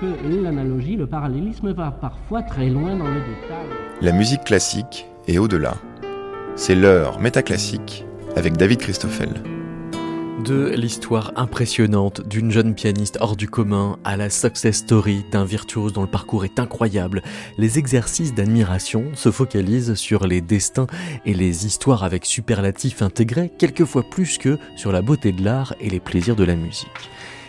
que l'analogie, le parallélisme va parfois très loin dans le détail. La musique classique est au-delà. C'est l'heure métaclassique avec David Christoffel. De l'histoire impressionnante d'une jeune pianiste hors du commun à la success story d'un virtuose dont le parcours est incroyable, les exercices d'admiration se focalisent sur les destins et les histoires avec superlatifs intégrés, quelquefois plus que sur la beauté de l'art et les plaisirs de la musique.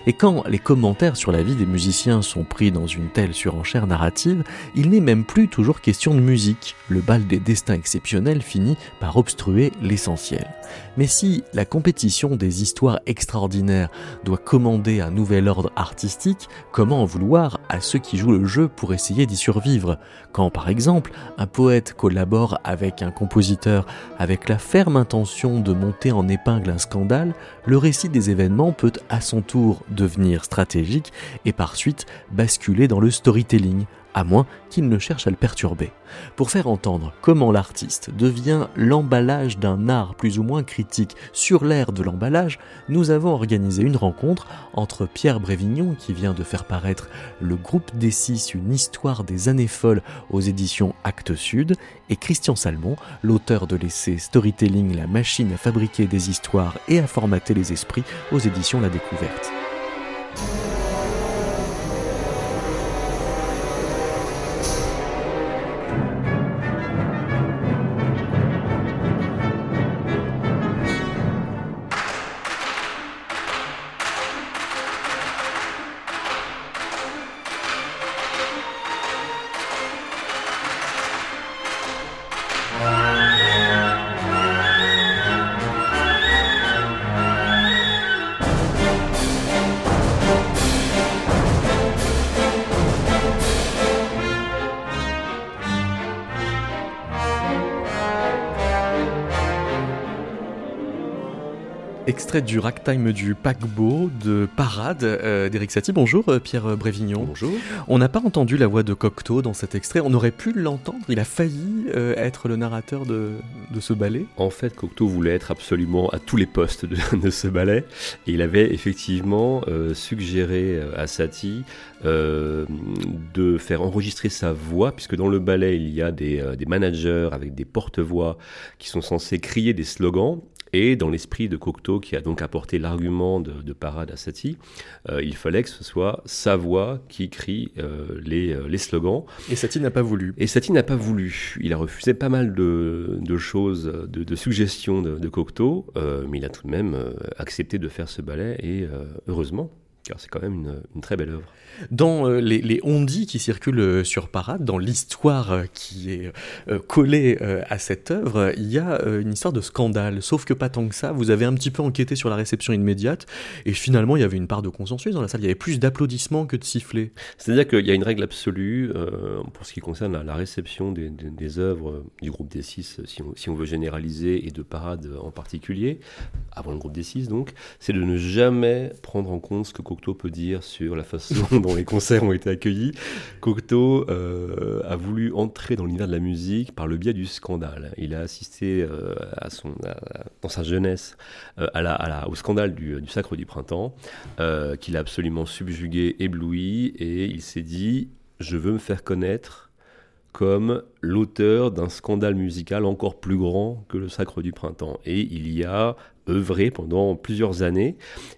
Et quand les commentaires sur la vie des musiciens sont pris dans une telle surenchère narrative, il n'est même plus toujours question de musique. Le bal des destins exceptionnels finit par obstruer l'essentiel. Mais si la compétition des histoires extraordinaires doit commander un nouvel ordre artistique, comment en vouloir à ceux qui jouent le jeu pour essayer d'y survivre? Quand par exemple un poète collabore avec un compositeur avec la ferme intention de monter en épingle un scandale, le récit des événements peut à son tour devenir stratégique et par suite basculer dans le storytelling, à moins qu'il ne cherche à le perturber. Pour faire entendre comment l'artiste devient l'emballage d'un art plus ou moins critique sur l'ère de l'emballage, nous avons organisé une rencontre entre Pierre Brévignon, qui vient de faire paraître le groupe des six, une histoire des années folles aux éditions Actes Sud, et Christian Salmon, l'auteur de l'essai Storytelling, la machine à fabriquer des histoires et à formater les esprits aux éditions La Découverte. Extrait du ragtime du paquebot de Parade euh, d'Eric Satie. Bonjour euh, Pierre Brévignon. Bonjour. On n'a pas entendu la voix de Cocteau dans cet extrait. On aurait pu l'entendre. Il a failli euh, être le narrateur de, de, ce ballet. En fait, Cocteau voulait être absolument à tous les postes de, de ce ballet. Et il avait effectivement suggéré à Satie de faire enregistrer sa voix, puisque dans le ballet, il y a des, des managers avec des porte-voix qui sont censés crier des slogans. Et dans l'esprit de Cocteau, qui a donc apporté l'argument de, parade à Satie, euh, il fallait que ce soit sa voix qui crie euh, les, euh, les, slogans. Et Satie n'a pas voulu. Et Satie n'a pas voulu. Il a refusé pas mal de, de choses, de, de, suggestions de, Cocteau, mais il a tout de même accepté de faire ce ballet, et heureusement car c'est quand même une, une, très belle œuvre. Dans euh, les, les ondis qui circulent euh, sur Parade, dans l'histoire euh, qui est collée à cette œuvre, il y a une histoire de scandale. Sauf que pas tant que ça, vous avez un petit peu enquêté sur la réception immédiate, et finalement il y avait une part de consensus dans la salle, il y avait plus d'applaudissements que de sifflets. C'est-à-dire qu'il y a une règle absolue pour ce qui concerne la, la réception des, des, des, œuvres du groupe des six, si on, si on veut généraliser, et de Parade en particulier, avant le groupe des six donc, c'est de ne jamais prendre en compte ce que Cocteau peut dire sur la façon les concerts ont été accueillis. Cocteau euh, a voulu entrer dans l'univers de la musique par le biais du scandale. Il a assisté euh, dans sa jeunesse euh, au scandale du, du Sacre du Printemps, qu'il a absolument subjugué, ébloui, et il s'est dit, je veux me faire connaître comme l'auteur d'un scandale musical encore plus grand que le Sacre du Printemps. Et il y a œuvré pendant plusieurs années.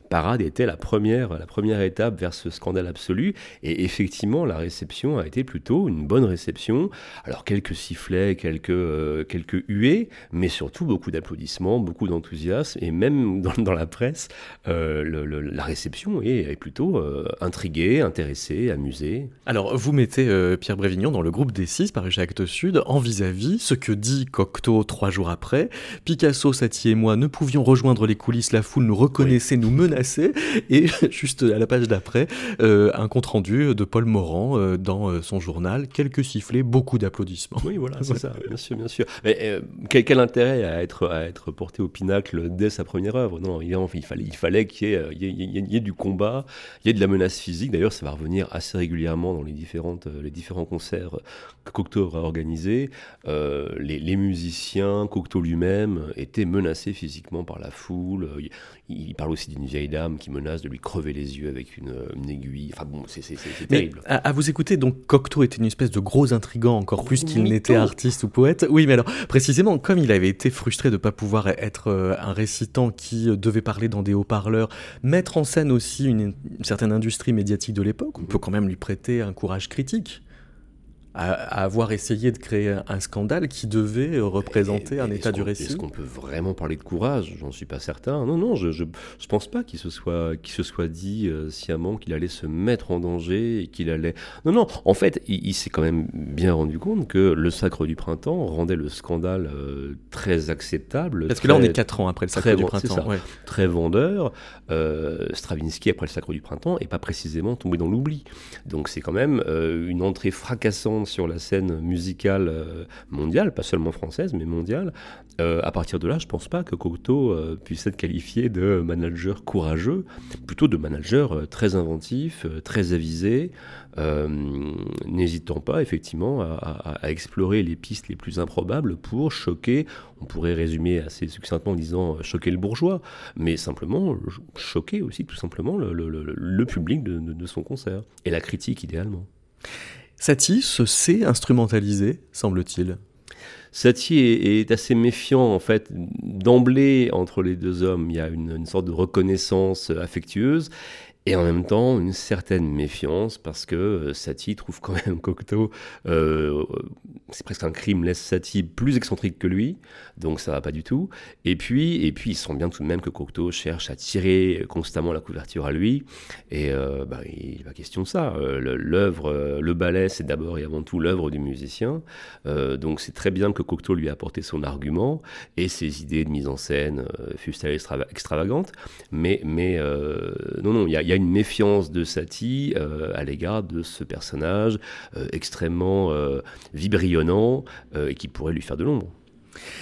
Parade était la première, la première étape vers ce scandale absolu. Et effectivement, la réception a été plutôt une bonne réception. Alors quelques sifflets, quelques, euh, quelques huées, mais surtout beaucoup d'applaudissements, beaucoup d'enthousiasme. Et même dans, dans la presse, euh, la réception est, plutôt euh, intriguée, intéressée, amusée. Alors vous mettez Pierre Brévignon dans le groupe des six, paru chez Actes Sud, en vis-à-vis -vis, ce que dit Cocteau trois jours après. Picasso, Satie et moi ne pouvions rejoindre les coulisses, la foule nous reconnaissait, oui. nous menaçait et juste à la page d'après, euh, un compte-rendu de Paul Morand euh, dans euh, son journal, quelques sifflets, beaucoup d'applaudissements. Oui, voilà, c'est ça, bien sûr, bien sûr. Mais euh, quel, quel, intérêt à être, à être porté au pinacle dès sa première œuvre? Non, il, il fallait qu'il fallait qu'il y, y, y, y, ait du combat, il y ait de la menace physique. D'ailleurs, ça va revenir assez régulièrement dans les, différentes, les différents concerts Cocteau aura organisé, les, musiciens, Cocteau lui-même, étaient menacés physiquement par la foule. Il, parle aussi d'une vieille dame qui menace de lui crever les yeux avec une, aiguille. Enfin bon, c'est terrible. À, vous écouter, donc Cocteau était une espèce de gros intrigant, encore plus qu'il n'était artiste ou poète. Oui, mais alors, précisément, comme il avait été frustré de ne pas pouvoir être un récitant qui devait parler dans des haut-parleurs, mettre en scène aussi une certaine industrie médiatique de l'époque, on peut quand même lui prêter un courage critique à, avoir essayé de créer un scandale qui devait représenter un état du récit. Est-ce qu'on peut vraiment parler de courage? J'en suis pas certain. Non, non, je, je, pense pas qu'il se soit, qu'il se soit dit euh, sciemment qu'il allait se mettre en danger et qu'il allait. Non, non. En fait, il, s'est quand même bien rendu compte que le sacre du printemps rendait le scandale euh, très acceptable. Parce que là, on est quatre ans après le sacre du printemps. Très vendeur. Euh, Stravinsky après le sacre du printemps est pas précisément tombé dans l'oubli. Donc c'est quand même une entrée fracassante sur la scène musicale euh, mondiale, pas seulement française, mais mondiale. Euh, à partir de là, je pense pas que Cocteau euh, puisse être qualifié de manager courageux, plutôt de manager très inventif, très avisé, n'hésitant pas effectivement à, explorer les pistes les plus improbables pour choquer, on pourrait résumer assez succinctement en disant choquer le bourgeois, mais simplement choquer aussi tout simplement le, public de son concert, et la critique idéalement. Satie se sait instrumentaliser, semble-t-il. Satie est, assez méfiant en fait d'emblée entre les deux hommes. Il y a une sorte de reconnaissance affectueuse et en même temps une certaine méfiance parce que euh, Satie trouve quand même Cocteau, euh, c'est presque un crime, laisse Satie plus excentrique que lui, donc ça va pas du tout. Et puis, et puis il sent bien tout de même que Cocteau cherche à tirer constamment la couverture à lui, et euh, bah, il va question de ça. L'œuvre, le ballet, c'est d'abord et avant tout l'œuvre du musicien, donc c'est très bien que Cocteau lui a apporté son argument et ses idées de mise en scène, fussent-elles extravagantes, mais, mais non, non, il y a une méfiance de Satie euh, à l'égard de ce personnage euh, extrêmement euh, vibrillonnant et qui pourrait lui faire de l'ombre.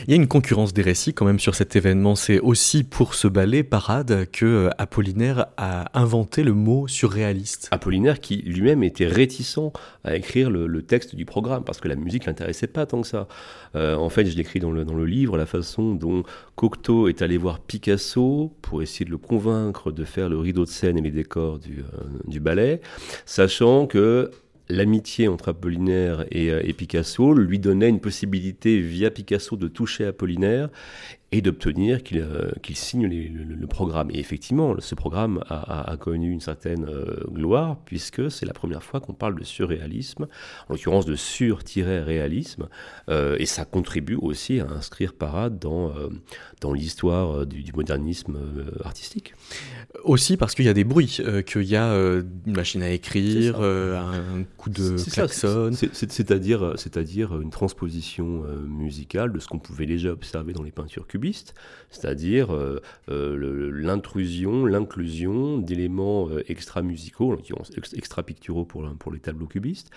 Il y a une concurrence des récits quand même sur cet événement. C'est aussi pour ce ballet parade que euh, Apollinaire a inventé le mot surréaliste. Apollinaire qui lui-même était réticent à écrire le, texte du programme parce que la musique l'intéressait pas tant que ça. Euh, en fait, je l'écris dans le, dans le livre la façon dont Cocteau est allé voir Picasso pour essayer de le convaincre de faire le rideau de scène et les décors du, euh, du ballet, sachant que l'amitié entre Apollinaire euh, et, Picasso lui donnait une possibilité via Picasso de toucher Apollinaire et d'obtenir qu'il euh, signe le, programme. Et effectivement, ce programme a, connu une certaine euh, gloire, puisque c'est la première fois qu'on parle de surréalisme, en l'occurrence de sur-réalisme, euh, et ça contribue aussi à inscrire Parade dans, dans l'histoire du, modernisme artistique. Aussi parce qu'il y a des bruits, qu'il y a une machine à écrire, un coup de klaxon. C'est-à-dire c'est-à-dire une transposition musicale de ce qu'on pouvait déjà observer dans les peintures c'est-à-dire euh, euh, l'intrusion, l'inclusion d'éléments euh, extra-musicaux, extra-picturaux pour, pour les tableaux cubistes,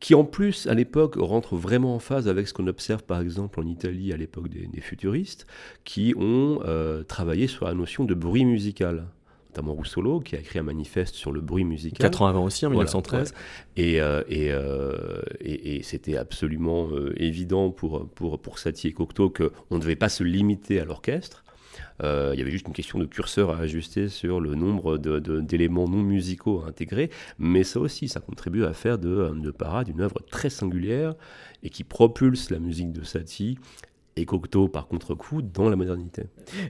qui en plus, à l'époque, rentrent vraiment en phase avec ce qu'on observe par exemple en Italie à l'époque des, futuristes, qui ont travaillé sur la notion de bruit musical notamment Roussolo, qui a écrit un manifeste sur le bruit musical. Quatre ans avant aussi, en 1913. Et, euh, euh, et, et, c'était absolument euh, évident pour, pour, pour Satie et Cocteau qu'on ne devait pas se limiter à l'orchestre. il y avait juste une question de curseur à ajuster sur le nombre d'éléments non musicaux à intégrer, mais ça aussi, ça contribue à faire de, de Parade une œuvre très singulière et qui propulse la musique de Satie et Cocteau par contre-coup dans la modernité.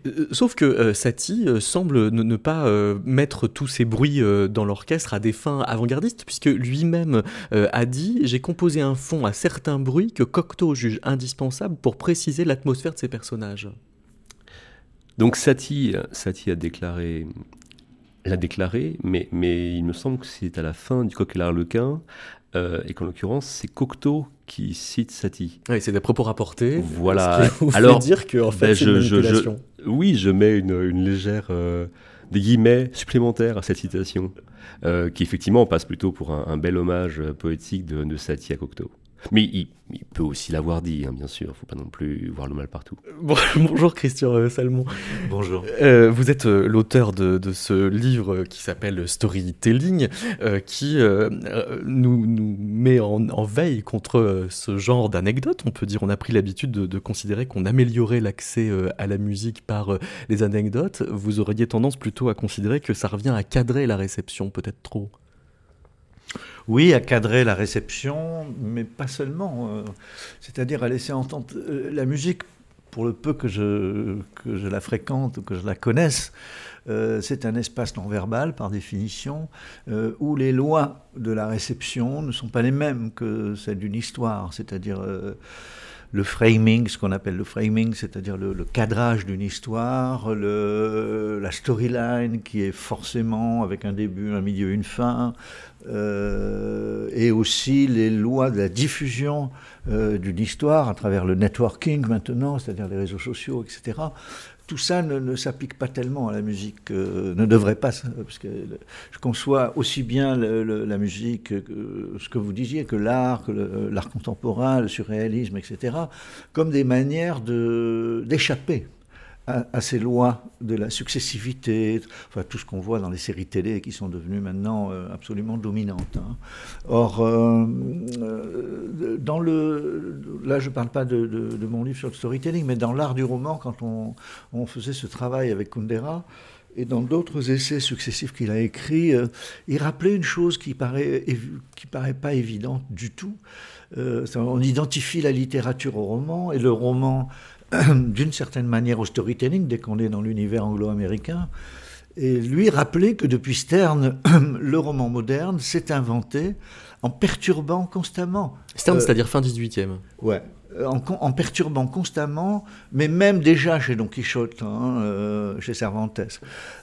Euh, sauf que euh, Satie euh, semble ne, pas mettre tous ces bruits dans l'orchestre à des fins avant-gardistes, puisque lui-même a dit J'ai composé un fond à certains bruits que Cocteau juge indispensable pour préciser l'atmosphère de ses personnages. Donc Satie, Satie a déclaré l'a déclaré, mais, mais il me semble que c'est à la fin du Coq et l'Arlequin, et qu'en l'occurrence, c'est Cocteau qui cite Satie. Oui, c'est des propos rapportés. Voilà. Ce qui Alors, dire que en fait, ben, c'est une je, oui, je mets une, une légère euh, des guillemets supplémentaires à cette citation, euh, qui effectivement passe plutôt pour un, bel hommage poétique de, de Satie à Cocteau. Mais il, peut aussi l'avoir dit, hein, bien sûr. Il ne faut pas non plus voir le mal partout. bonjour Christian euh, Salmon. Bonjour. Euh, vous êtes euh, l'auteur de, ce livre qui s'appelle Storytelling, qui nous, nous, met en, veille contre ce genre d'anecdotes. On peut dire, on a pris l'habitude de, de, considérer qu'on améliorait l'accès à la musique par les anecdotes. Vous auriez tendance plutôt à considérer que ça revient à cadrer la réception, peut-être trop? Oui, à cadrer la réception, mais pas seulement. Euh, c'est-à-dire à laisser entendre euh, la musique, pour le peu que je, la fréquente ou que je la connaisse. Euh, c'est un espace non verbal par définition, où les lois de la réception ne sont pas les mêmes que celles d'une histoire, c'est-à-dire le framing, ce qu'on appelle le framing, c'est-à-dire le, cadrage d'une histoire, la storyline qui est forcément avec un début, un milieu, une fin, euh, et aussi les lois de la diffusion euh, d'une histoire à travers le networking maintenant, c'est-à-dire les réseaux sociaux, etc tout ça ne, s'applique pas tellement à la musique, euh, ne devrait pas, parce que je conçois aussi bien la musique, que, ce que vous disiez, que l'art, que l'art contemporain, le surréalisme, etc., comme des manières d'échapper à, ces lois de la successivité, enfin tout ce qu'on voit dans les séries télé qui sont devenues maintenant euh, absolument dominantes. Hein. Or, euh, euh, dans le, là je ne parle pas de, mon livre sur le storytelling, mais dans l'art du roman, quand on, on, faisait ce travail avec Kundera, et dans d'autres essais successifs qu'il a écrits, il rappelait une chose qui paraît, qui paraît pas évidente du tout. on identifie la littérature au roman, et le roman d'une certaine manière au storytelling dès qu'on est dans l'univers anglo-américain. Et lui rappeler que depuis Stern, le roman moderne s'est inventé en perturbant constamment. Stern, euh, c'est-à-dire fin 18e. Ouais. En, perturbant constamment, mais même déjà chez Don Quichotte, hein, euh, chez Cervantes,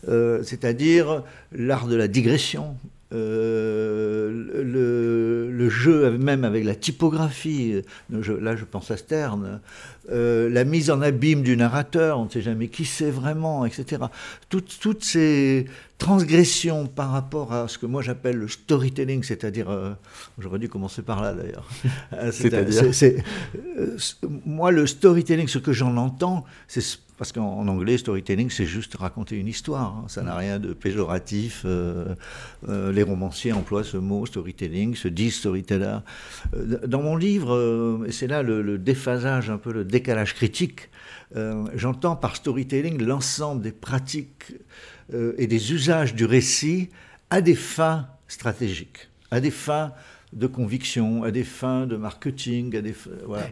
euh, c'est-à-dire l'art de la digression, euh, le, le, jeu même avec la typographie, là je pense à Stern, euh, la mise en abîme du narrateur, on ne sait jamais qui c'est vraiment, etc. Toutes, toutes, ces transgressions par rapport à ce que moi j'appelle le storytelling, c'est-à-dire, euh, j'aurais dû commencer par là d'ailleurs. c'est-à-dire, moi le storytelling, ce que j'en entends, c'est parce qu'en anglais, storytelling, c'est juste raconter une histoire. Hein. Ça n'a rien de péjoratif. Euh, euh, les romanciers emploient ce mot, storytelling, se disent storyteller. Euh, dans mon livre, et c'est là le, déphasage, un peu le décalage critique, j'entends par storytelling l'ensemble des pratiques et des usages du récit à des fins stratégiques, à des fins de conviction, à des fins de marketing, à des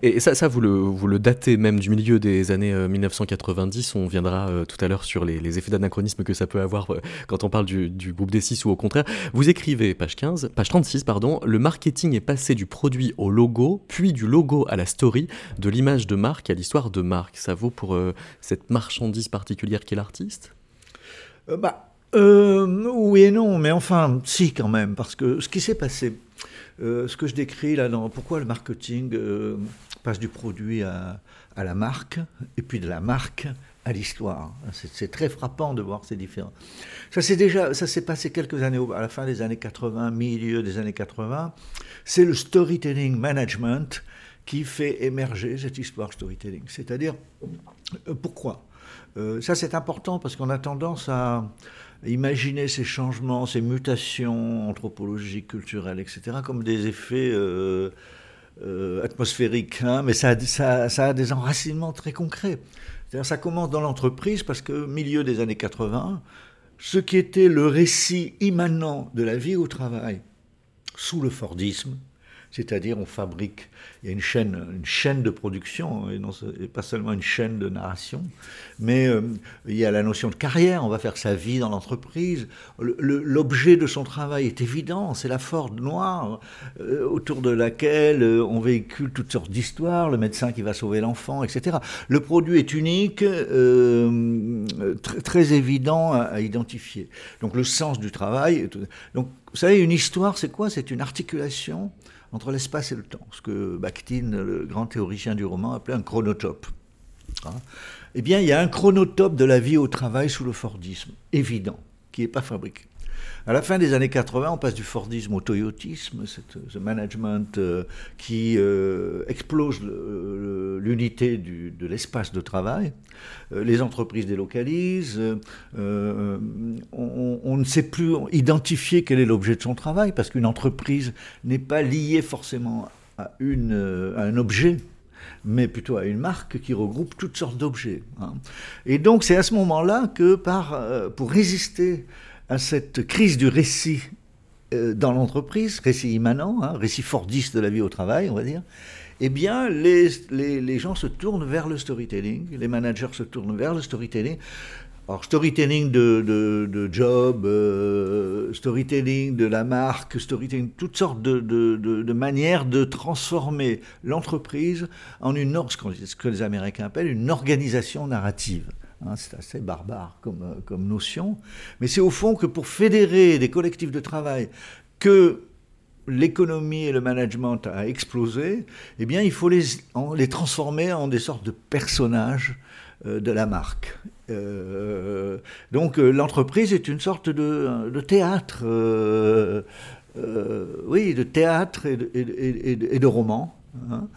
Et ça, ça vous, le, vous le datez même du milieu des années 1990. Euh, on viendra euh, tout à l'heure sur les, effets d'anachronisme que ça peut avoir euh, quand on parle du, groupe des 6 ou au contraire. Vous écrivez, page 15, page 36, pardon, le marketing est passé du produit au logo, puis du logo à la story, de l'image de marque à l'histoire de marque. Ça vaut pour cette marchandise particulière qu'est l'artiste? Bah, oui et non, mais enfin, si quand même, parce que ce qui s'est passé euh, ce que je décris là dans pourquoi le marketing euh, passe du produit à, la marque, et puis de la marque à l'histoire. C'est très frappant de voir ces différences. Ça s'est déjà, ça s'est passé quelques années à la fin des années 80, milieu des années 80. C'est le storytelling management qui fait émerger cette histoire storytelling. C'est-à-dire, euh, pourquoi? Ça c'est important parce qu'on a tendance à, imaginer ces changements, ces mutations anthropologiques, culturelles, etc., comme des effets euh, euh, atmosphériques, hein, mais ça, ça, a des enracinements très concrets. Ça commence dans l'entreprise parce que, milieu des années 80, ce qui était le récit immanent de la vie au travail, sous le Fordisme, c'est-à-dire on fabrique, il y a une chaîne, une chaîne de production, et, non, pas seulement une chaîne de narration, mais euh, il y a la notion de carrière, on va faire sa vie dans l'entreprise. L'objet de son travail est évident, c'est la Ford noire, euh, autour de laquelle euh, on véhicule toutes sortes d'histoires, le médecin qui va sauver l'enfant, etc. Le produit est unique, très, évident à, à, identifier. Donc le sens du travail. Donc, vous savez, une histoire, c'est quoi? C'est une articulation entre l'espace et le temps, ce que Bakhtin, le grand théoricien du roman, appelait un chronotope. Hein. eh bien, il y a un chronotope de la vie au travail sous le Fordisme, évident, qui n'est pas fabriqué. À la fin des années 80, on passe du Fordisme au Toyotisme, ce management euh, qui euh, explose l'unité de l'espace de travail. Euh, les entreprises délocalisent, on, ne sait plus identifier quel est l'objet de son travail, parce qu'une entreprise n'est pas liée forcément à, un objet mais plutôt à une marque qui regroupe toutes sortes d'objets. Hein. Et donc c'est à ce moment-là que pour résister à cette crise du récit euh, dans l'entreprise, récit immanent, hein, récit fordiste de la vie au travail, on va dire, eh bien, les, les, gens se tournent vers le storytelling, les managers se tournent vers le storytelling. Alors, storytelling de, de, job, euh, storytelling de la marque, storytelling, toutes sortes de, de manières de transformer l'entreprise en une, ce que les Américains appellent une organisation narrative. Hein, c'est assez barbare comme, euh, comme notion. Mais c'est au fond que pour fédérer des collectifs de travail que l'économie et le management a explosé, eh bien, il faut les, transformer en des sortes de personnages euh, de la marque. Euh, donc l'entreprise est une sorte de, théâtre, oui, de théâtre et de roman. Hein.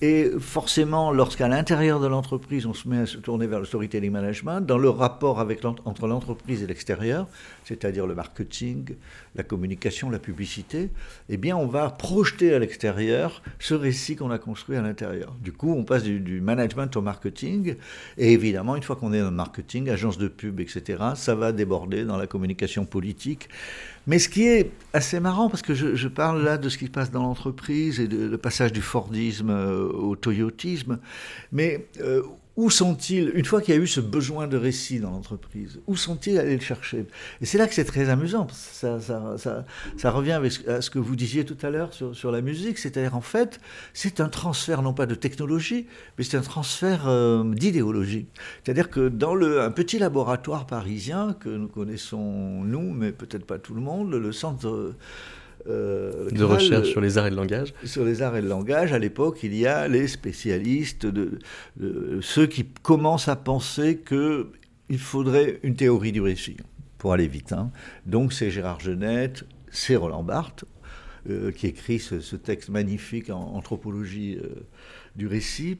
Et forcément, lorsqu'à l'intérieur de l'entreprise, on se met à se tourner vers le storytelling management, dans le rapport avec entre l'entreprise et l'extérieur, c'est-à-dire le marketing, la communication, la publicité, eh bien, on va projeter à l'extérieur ce récit qu'on a construit à l'intérieur. Du coup, on passe du, management au marketing, et évidemment, une fois qu'on est dans le marketing, agence de pub, etc., ça va déborder dans la communication politique. Mais ce qui est assez marrant, parce que je, parle là de ce qui se passe dans l'entreprise et de, le passage du Fordisme euh, au Toyotisme, mais euh, où sont-ils, une fois qu'il y a eu ce besoin de récit dans l'entreprise, où sont-ils allés le chercher? Et c'est là que c'est très amusant, ça, ça, revient à ce que vous disiez tout à l'heure sur, la musique, c'est-à-dire en fait, c'est un transfert non pas de technologie, mais c'est un transfert euh, d'idéologie. C'est-à-dire que dans un petit laboratoire parisien que nous connaissons, nous, mais peut-être pas tout le monde, le centre euh, de recherche sur les arts et le langage Sur les arts et le langage, à l'époque, il y a les spécialistes, de, ceux qui commencent à penser qu'il faudrait une théorie du récit, pour aller vite. Hein. Donc c'est Gérard Genette, c'est Roland Barthes, euh, qui écrit ce, texte magnifique en anthropologie euh, du récit.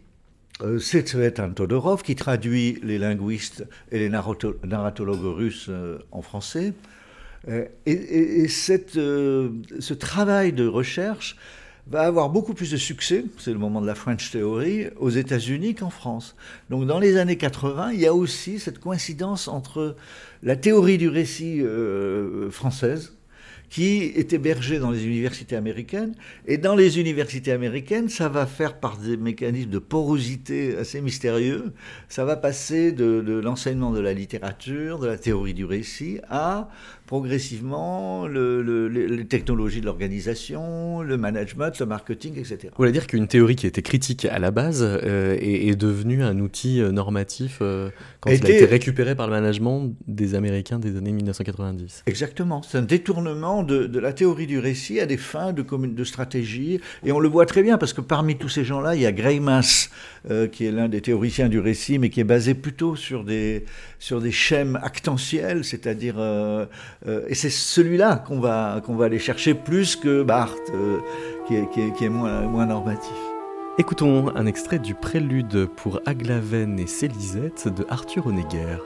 c'est Tsvetan Todorov qui traduit les linguistes et les narratologues russes en français. Euh, et, euh, ce travail de recherche va avoir beaucoup plus de succès, c'est le moment de la French Theory, aux États-Unis qu'en France. Donc dans les années 80, il y a aussi cette coïncidence entre la théorie du récit euh, française, qui est hébergée dans les universités américaines. Et dans les universités américaines, ça va faire par des mécanismes de porosité assez mystérieux, ça va passer de l'enseignement de la littérature, de la théorie du récit, à progressivement le, les technologies de l'organisation, le management, le marketing, etc. Vous voulez dire qu'une théorie qui était critique à la base euh, est, devenue un outil euh, normatif euh, quand il a été récupéré par le management des Américains des années 1990 Exactement. C'est un détournement de, la théorie du récit à des fins de, de stratégie. Et on le voit très bien parce que parmi tous ces gens-là, il y a Greimas, qui est l'un des théoriciens du récit, mais qui est basé plutôt sur des, sur des schèmes actentiels, c'est-à-dire euh, et c'est celui-là qu'on va, aller chercher plus que Barthes, euh, qui est, moins normatif. Écoutons un extrait du prélude pour Aglaven et Célisette de Arthur Honegger.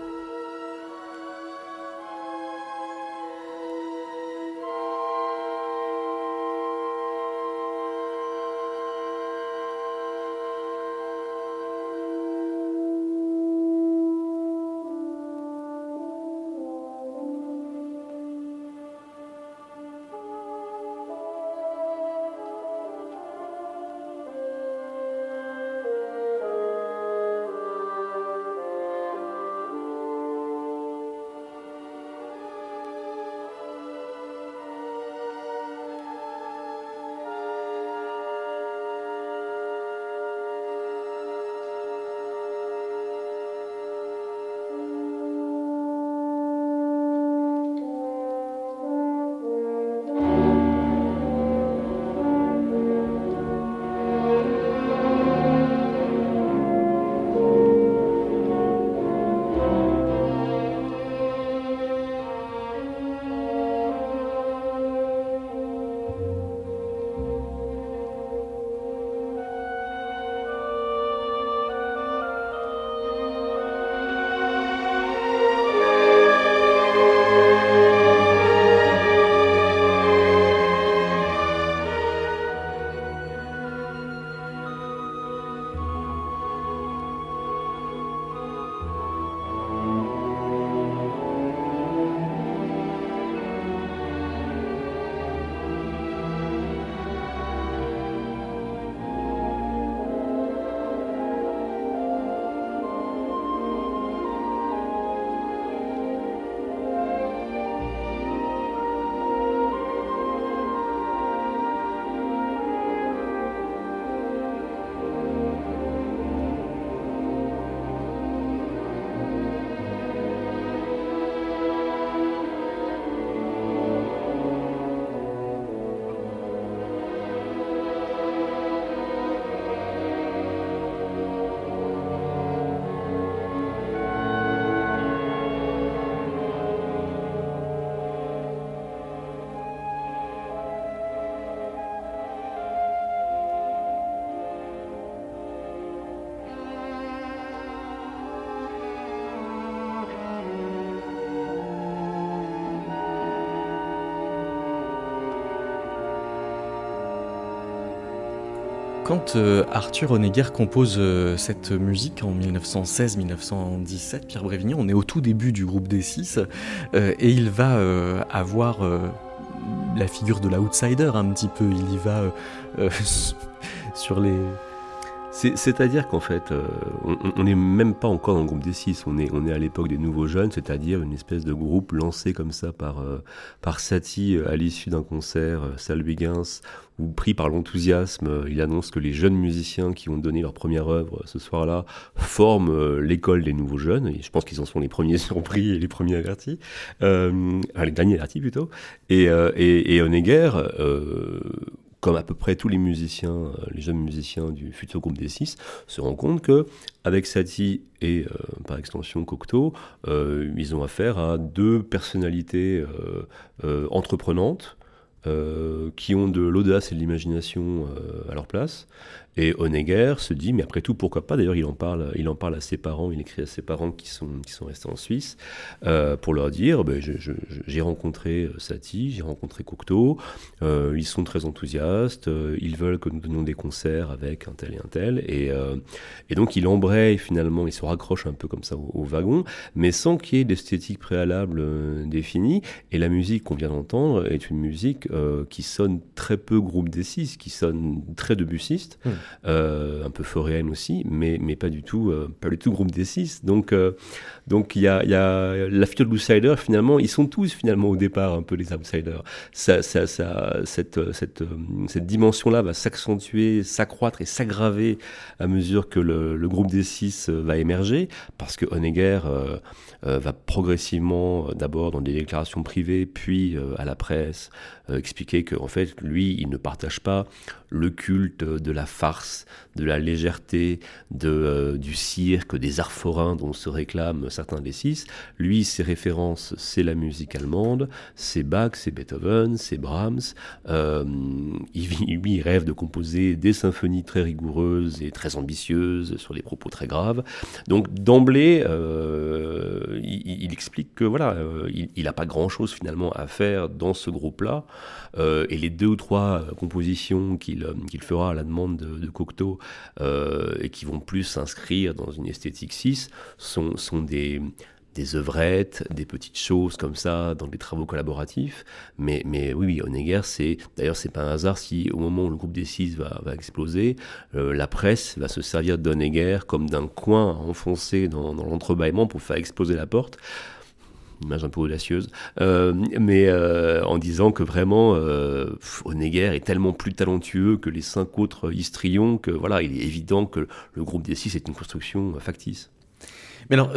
Euh, Arthur Honegger compose euh, cette musique en 1916-1917, Pierre Brévignon, on est au tout début du groupe des six, euh, et il va avoir la figure de l'outsider un petit peu. Il y va sur les c'est-à-dire qu'en fait, euh, on n'est même pas encore dans le groupe des six, on est, on est à l'époque des nouveaux jeunes, c'est-à-dire une espèce de groupe lancé comme ça par, euh, par Satie euh, à l'issue d'un concert, Wiggins, où pris par l'enthousiasme, il annonce que les jeunes musiciens qui ont donné leur première œuvre ce soir-là forment l'école des nouveaux jeunes, et je pense qu'ils en sont les premiers surpris et les premiers avertis, enfin les derniers avertis plutôt, et, et, et Honegger comme à peu près tous les musiciens, euh, les jeunes musiciens du futur groupe des six, se rendent compte que avec Satie et euh, par extension Cocteau, euh, ils ont affaire à deux personnalités entreprenantes qui ont de l'audace et de l'imagination à leur place et Honegger se dit, mais après tout, pourquoi pas? D'ailleurs, il en parle, il en parle à ses parents, il écrit à ses parents qui sont, qui sont restés en Suisse, euh, pour leur dire, ben, j'ai rencontré euh, Satie, j'ai rencontré Cocteau, euh, ils sont très enthousiastes, ils veulent que nous donnions des concerts avec un tel et un tel, et, donc il embraye finalement, il se raccroche un peu comme ça au, wagon, mais sans qu'il y ait d'esthétique préalable définie, et la musique qu'on vient d'entendre est une musique qui sonne très peu groupe des six, qui sonne très debussiste, mmh. Euh, un peu foréenne aussi, mais, mais pas du tout, euh, pas du tout groupe des six. Donc, euh, donc il y a, y a la future de l'outsider. Finalement, ils sont tous finalement au départ un peu les outsiders. Cette, cette, cette dimension-là va s'accentuer, s'accroître et s'aggraver à mesure que le, le, groupe des six va émerger, parce que Honegger va progressivement, d'abord dans des déclarations privées, puis à la presse, expliquer qu'en fait, lui, il ne partage pas le culte de la farce, de la légèreté, de, euh, du cirque, des arts forains dont se réclament certains des six. Lui, ses références, c'est la musique allemande, c'est Bach, c'est Beethoven, c'est Brahms. Euh, il, rêve de composer des symphonies très rigoureuses et très ambitieuses sur des propos très graves. Donc d'emblée, euh, il, explique que voilà, il n'a pas grand-chose finalement à faire dans ce groupe-là. et les deux ou trois compositions qu'il fera à la demande de, Cocteau euh, et qui vont plus s'inscrire dans une esthétique 6 sont, sont des, des œuvrettes, des petites choses comme ça dans des travaux collaboratifs. Mais, mais oui, oui, Honegger, c'est d'ailleurs c'est pas un hasard si au moment où le groupe des 6 va, va exploser, euh, la presse va se servir d'Honegger comme d'un coin enfoncé dans, dans l'entrebâillement pour faire exploser la porte image un peu audacieuse, euh, mais euh, en disant que vraiment euh, Honegger est tellement plus talentueux que les cinq autres histrions que voilà, il est évident que le groupe des six est une construction factice. Mais alors,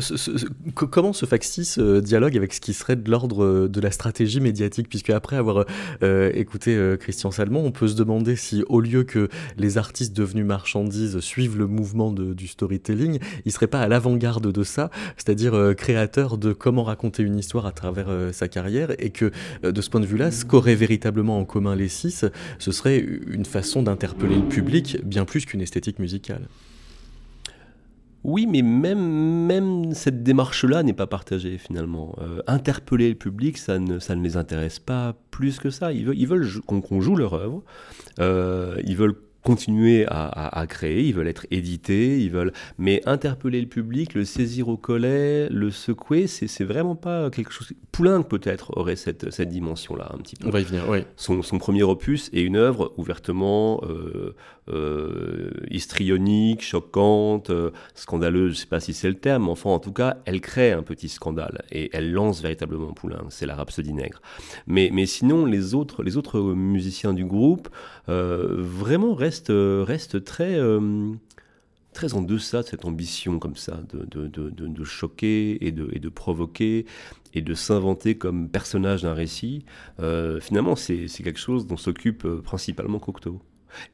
comment se factice ce dialogue avec ce qui serait de l'ordre euh, de la stratégie médiatique? Puisque après avoir euh, écouté euh, Christian Salmon, on peut se demander si, au lieu que les artistes devenus marchandises suivent le mouvement du storytelling, ils seraient pas à l'avant-garde de ça, c'est-à-dire créateur de comment raconter une histoire à travers sa carrière, et que de ce point de vue-là, ce qu'auraient véritablement en commun les six, ce serait une façon d'interpeller le public bien plus qu'une esthétique musicale? Oui, mais même, même cette démarche-là n'est pas partagée finalement. Euh, interpeller le public, ça ne, ça ne les intéresse pas plus que ça. Ils veulent, ils veulent qu'on joue leur œuvre. Euh, ils veulent continuer à, créer, ils veulent être édités, ils veulent, mais interpeller le public, le saisir au collet, le secouer, c'est vraiment pas quelque chose. Poulenc peut-être aurait cette, cette dimension-là un petit peu. On va y venir, oui. Son, son premier opus est une œuvre ouvertement euh, histrionique, choquante, euh, scandaleuse, je sais pas si c'est le terme, mais enfin en tout cas, elle crée un petit scandale et elle lance véritablement Poulenc, c'est la rhapsodie nègre. Mais, mais sinon, les autres, musiciens du groupe euh, vraiment restent, très en deçà de cette ambition comme ça, de, choquer et de provoquer et de s'inventer comme personnage d'un récit. finalement, c'est quelque chose dont s'occupe principalement Cocteau.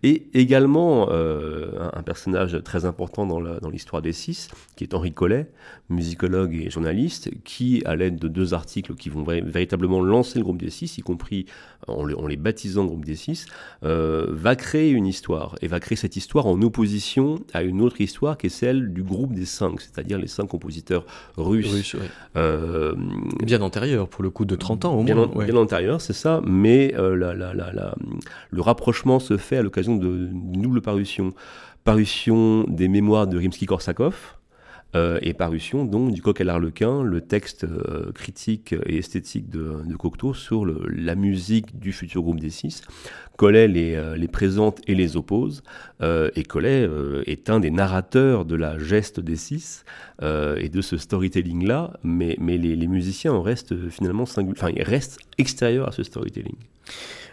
Et également euh, un, personnage très important dans l'histoire des six, qui est Henri Collet, musicologue et journaliste, qui, à l'aide de deux articles qui vont véritablement lancer le groupe des six, y compris en, les baptisant groupe des six, euh, va créer une histoire, et va créer cette histoire en opposition à une autre histoire qui est celle du groupe des cinq, c'est-à-dire les cinq compositeurs russes. Euh, bien antérieur, pour le coup, de 30 ans au bien moins. Bien antérieur, c'est ça, mais la, la, le rapprochement se fait à l'occasion d'une double parution. Parution des mémoires de Rimsky-Korsakov, euh, et parution donc du Coq à l'Arlequin, le texte euh, critique et esthétique de, de Cocteau sur la musique du futur groupe des six. Collet les, euh, les présente et les oppose, et Collet est un des narrateurs de la geste des six et de ce storytelling-là, mais, mais les, les, musiciens en restent finalement enfin, ils restent extérieurs à ce storytelling.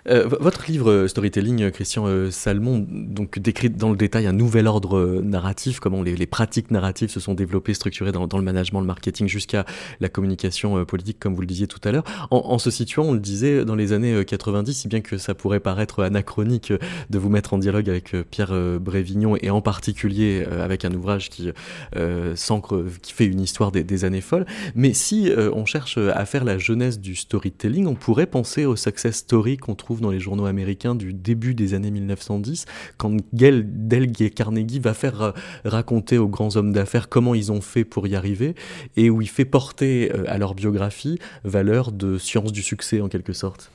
Euh, votre livre euh, Storytelling, euh, Christian Salmon, donc décrit dans le détail un nouvel ordre narratif, comment les, pratiques narratives se sont développées, structurées dans, le management, le marketing, jusqu'à la communication politique, comme vous le disiez tout à l'heure. En, se situant, on le disait, dans les années 90, si bien que ça pourrait paraître anachronique de vous mettre en dialogue avec Pierre Brévignon, et en particulier avec un ouvrage qui s'ancre, qui fait une histoire des, des années folles. Mais si on cherche à faire la jeunesse du storytelling, on pourrait penser au success story qu'on trouve dans les journaux américains du début des années 1910, quand Delg Carnegie va faire euh, raconter aux grands hommes d'affaires comment ils ont fait pour y arriver, et où il fait porter euh, à leur biographie valeur de science du succès en quelque sorte.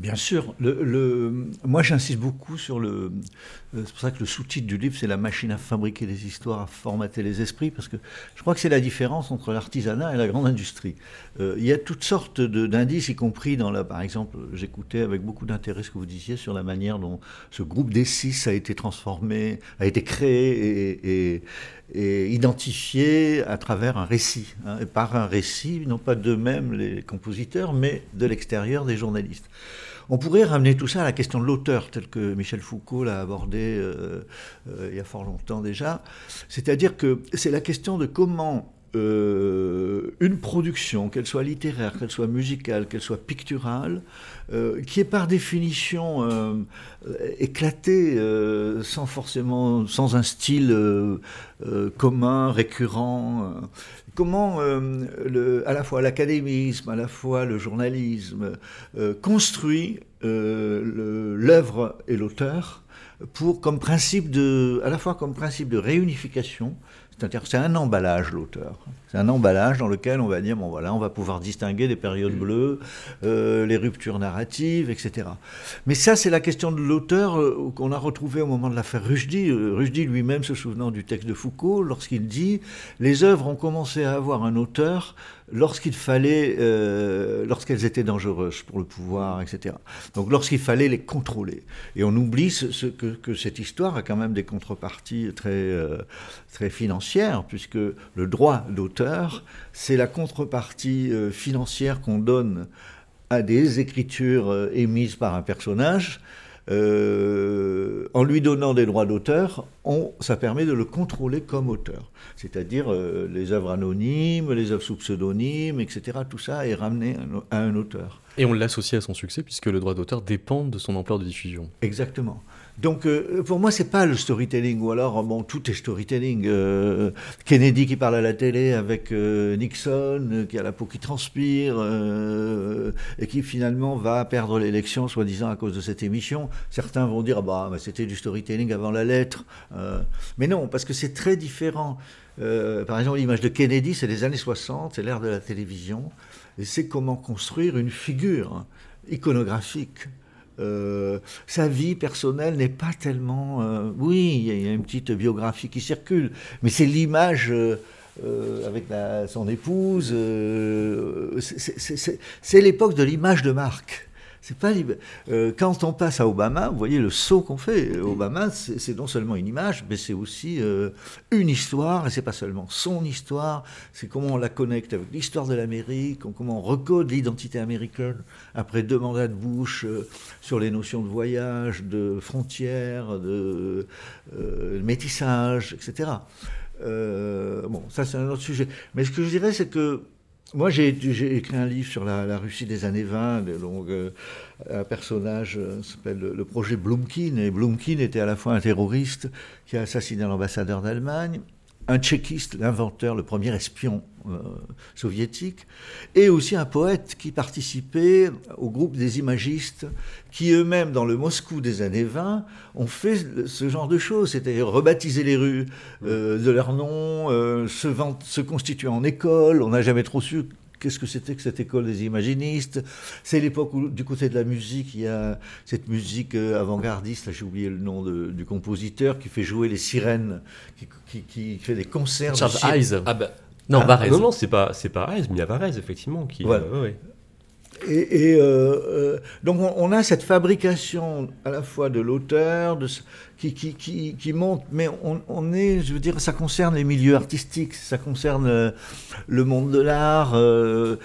Bien sûr. Moi, j'insiste beaucoup sur le. Euh, c'est pour ça que le sous-titre du livre, c'est la machine à fabriquer des histoires, à formater les esprits, parce que je crois que c'est la différence entre l'artisanat et la grande industrie. Euh, il y a toutes sortes d'indices, y compris dans la. Par exemple, j'écoutais avec beaucoup d'intérêt ce que vous disiez sur la manière dont ce groupe des six a été transformé, a été créé et, identifié à travers un récit, hein, et par un récit, non pas d'eux-mêmes les compositeurs, mais de l'extérieur des journalistes. On pourrait ramener tout ça à la question de l'auteur, tel que Michel Foucault l'a abordé euh, euh, il y a fort longtemps déjà. C'est-à-dire que c'est la question de comment euh, une production, qu'elle soit littéraire, qu'elle soit musicale, qu'elle soit picturale, qui est par définition éclatée, sans forcément, sans un style commun, récurrent, comment euh, à la fois l'académisme, à la fois le journalisme euh, construit euh, l'œuvre et l'auteur pour comme principe de, à la fois comme principe de réunification, c'est-à-dire c'est un emballage l'auteur. C'est un emballage dans lequel on va dire bon voilà on va pouvoir distinguer des périodes mm. bleues, les ruptures narratives, etc. Mais ça c'est la question de l'auteur qu'on a retrouvé au moment de l'affaire Rushdie. Rushdie lui-même se souvenant du texte de Foucault lorsqu'il dit les œuvres ont commencé à avoir un auteur lorsqu'il fallait, euh, lorsqu'elles étaient dangereuses pour le pouvoir, etc. Donc lorsqu'il fallait les contrôler. Et on oublie ce, que, cette histoire a quand même des contreparties très, euh, très financières, puisque le droit d'auteur, c'est la contrepartie euh, financière qu'on donne à des écritures émises par un personnage euh, en lui donnant des droits d'auteur, ça permet de le contrôler comme auteur. C'est-à-dire euh, les œuvres anonymes, les œuvres sous pseudonyme, etc. Tout ça est ramené à un auteur. Et on l'associe à son succès puisque le droit d'auteur dépend de son ampleur de diffusion. Exactement. Donc euh, pour moi, c'est pas le storytelling, ou alors, bon, tout est storytelling. Euh, Kennedy qui parle à la télé avec euh, Nixon, qui a la peau qui transpire, et qui finalement va perdre l'élection, soi-disant à cause de cette émission. Certains vont dire, ah bah, c'était du storytelling avant la lettre. mais non, parce que c'est très différent. par exemple, l'image de Kennedy, c'est les années 60, c'est l'ère de la télévision, et c'est comment construire une figure iconographique euh, sa vie personnelle n'est pas tellement... Euh, oui, il y, a une petite biographie qui circule, mais c'est l'image... Euh, avec son épouse, c'est l'époque de l'image de marque. C'est pas euh, quand on passe à Obama, vous voyez le saut qu'on fait. Obama, c'est non seulement une image, mais c'est aussi euh, une histoire, et c'est pas seulement son histoire. C'est comment on la connecte avec l'histoire de l'Amérique, comment on recode l'identité américaine après deux mandats de Bush euh, sur les notions de voyage, de frontières, de métissage, etc. bon, ça c'est un autre sujet. Mais ce que je dirais, c'est que moi, j'ai écrit un livre sur la, Russie des années 20. Donc, euh, un personnage euh, s'appelle le, projet Blumkin. Et Blumkin était à la fois un terroriste qui a assassiné l'ambassadeur d'Allemagne, un tchéquiste, l'inventeur, le premier espion euh, soviétique, et aussi un poète qui participait au groupe des imagistes, qui eux-mêmes, dans le Moscou des années 20, ont fait ce genre de choses, c'est-à-dire rebaptiser les rues euh, de leur nom, euh, se, se, constituer en école. On n'a jamais trop su qu'est-ce que c'était que cette école des imaginistes? C'est l'époque où, du côté de la musique, il y a cette musique euh, avant-gardiste, j'ai oublié le nom du compositeur, qui fait jouer les sirènes, qui, fait des concerts. Charles de Ah ben, non, ah, non, non, c'est pas, c'est pas mais il y a Varese, effectivement, qui. Euh, et, euh, euh, donc on, a cette fabrication à la fois de l'auteur, qui, monte, mais on, est, je veux dire, ça concerne les milieux artistiques, ça concerne euh, le monde de l'art. au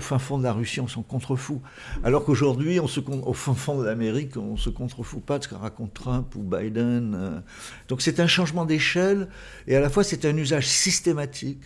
fin fond de la Russie, on s'en contrefout. Alors qu'aujourd'hui, au fin fond de l'Amérique, on se contrefout pas de ce que raconte Trump ou Biden. Donc c'est un changement d'échelle, et à la fois c'est un usage systématique,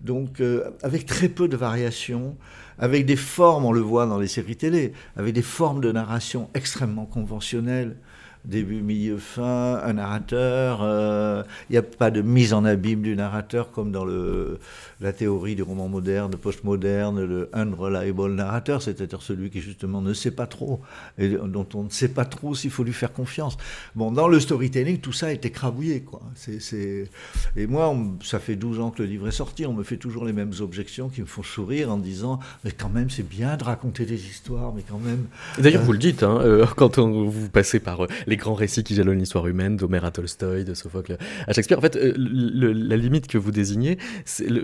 donc avec très peu de variations avec des formes, on le voit dans les séries télé, avec des formes de narration extrêmement conventionnelles début, milieu, fin, un narrateur. Euh, il n'y a pas de mise en abîme du narrateur comme dans le, la théorie du roman moderne, postmoderne, le unreliable narrateur, c'est-à-dire celui qui justement ne sait pas trop et dont on ne sait pas trop s'il faut lui faire confiance. Bon, dans le storytelling, tout ça a été crabouillé. Quoi. C'est, Et moi, ça fait 12 ans que le livre est sorti, on me fait toujours les mêmes objections qui me font sourire en disant Mais quand même, c'est bien de raconter des histoires, mais quand même. D'ailleurs, vous le dites, hein, euh, quand on, vous passez par les grands récits qui jalonnent l'histoire humaine, d'Homer à Tolstoï, de Sophocle à Shakespeare. En fait, euh, la limite que vous désignez,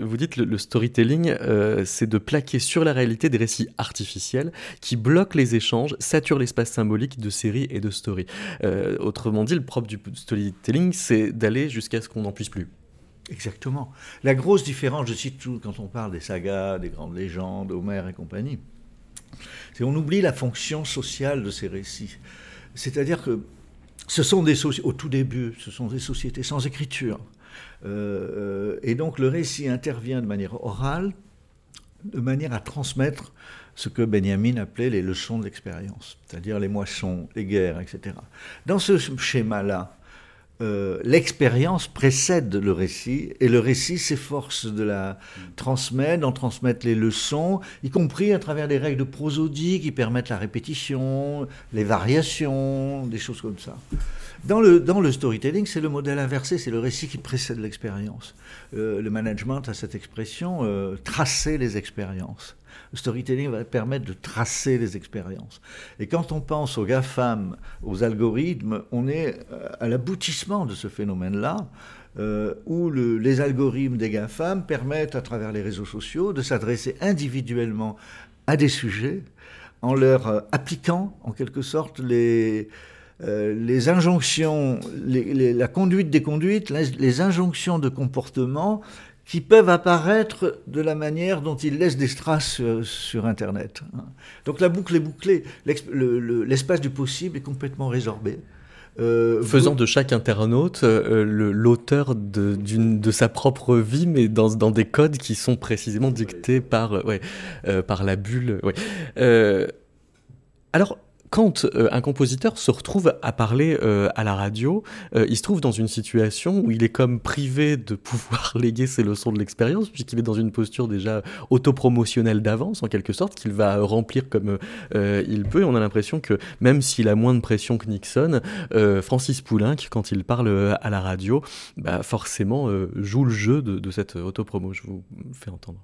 vous dites le, le storytelling, euh, c'est de plaquer sur la réalité des récits artificiels qui bloquent les échanges, saturent l'espace symbolique de séries et de stories. Euh, autrement dit, le propre du storytelling, c'est d'aller jusqu'à ce qu'on n'en puisse plus. Exactement. La grosse différence, je cite tout quand on parle des sagas, des grandes légendes, Homère et compagnie, c'est qu'on oublie la fonction sociale de ces récits. C'est-à-dire que ce sont des au tout début, ce sont des sociétés sans écriture. Euh, euh, et donc le récit intervient de manière orale, de manière à transmettre ce que Benjamin appelait les leçons de l'expérience, c'est-à-dire les moissons, les guerres, etc. Dans ce schéma-là, euh, l'expérience précède le récit et le récit s'efforce de la transmettre, d'en transmettre les leçons, y compris à travers des règles de prosodie qui permettent la répétition, les variations, des choses comme ça. Dans le, storytelling, c'est le modèle inversé, c'est le récit qui précède l'expérience. Euh, le management a cette expression, euh, tracer les expériences. Storytelling va permettre de tracer les expériences. Et quand on pense aux GAFAM, aux algorithmes, on est euh, à l'aboutissement de ce phénomène-là, où le, les algorithmes des GAFAM permettent, à travers les réseaux sociaux, de s'adresser individuellement à des sujets en leur appliquant, en quelque sorte, euh, les injonctions, la conduite des conduites, les, injonctions de comportement qui peuvent apparaître de la manière dont ils laissent des traces sur, Internet. Donc la boucle est bouclée, l'espace du possible est complètement résorbé. Euh, Faisant de chaque internaute euh, l'auteur de, de, sa propre vie, mais dans, dans, des codes qui sont précisément dictés par, ouais, par la bulle. Ouais. alors, quand euh, un compositeur se retrouve à parler euh, à la radio, euh, il se trouve dans une situation où il est comme privé de pouvoir léguer ses leçons de l'expérience, puisqu'il est dans une posture déjà autopromotionnelle d'avance, en quelque sorte, qu'il va remplir comme il peut. Et on a l'impression que même s'il a moins de pression que Nixon, Francis Poulenc, quand il parle à la radio, bah forcément joue le jeu de, de cette autopromo. Je vous fais entendre.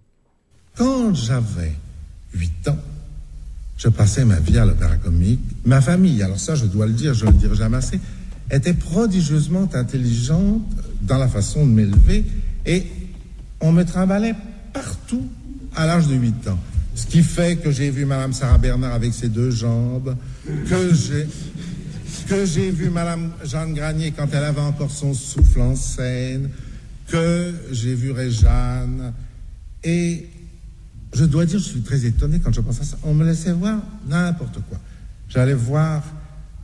Quand j'avais 8 ans, je passais ma vie à l'opéra comique. Ma famille, alors ça je dois le dire, je ne le dirai jamais assez, était prodigieusement intelligente dans la façon de m'élever et on me trimballait partout à l'âge de 8 ans. Ce qui fait que j'ai vu Madame Sarah Bernard avec ses deux jambes, que j'ai que j'ai vu Madame Jeanne Granier quand elle avait encore son souffle en scène, que j'ai vu Réjeanne et je dois dire, je suis très étonné quand je pense à ça. On me laissait voir n'importe quoi. J'allais voir,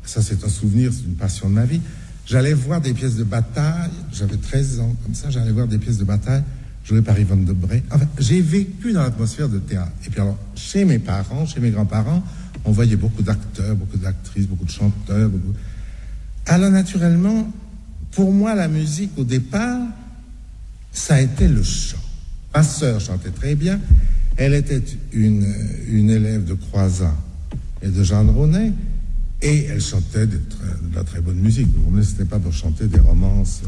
ça c'est un souvenir, c'est une passion de ma vie. J'allais voir des pièces de bataille, j'avais 13 ans comme ça, j'allais voir des pièces de bataille jouées par Yvonne Debré. Enfin, j'ai vécu dans l'atmosphère de théâtre. Et puis alors, chez mes parents, chez mes grands-parents, on voyait beaucoup d'acteurs, beaucoup d'actrices, beaucoup de chanteurs. Alors naturellement, pour moi, la musique, au départ, ça a été le chant. Ma sœur chantait très bien, elle était une, une élève de Croizat et de Jeanne Ronet, et elle chantait de, la très bonne musique. Vous ce n'était pas pour chanter des romances.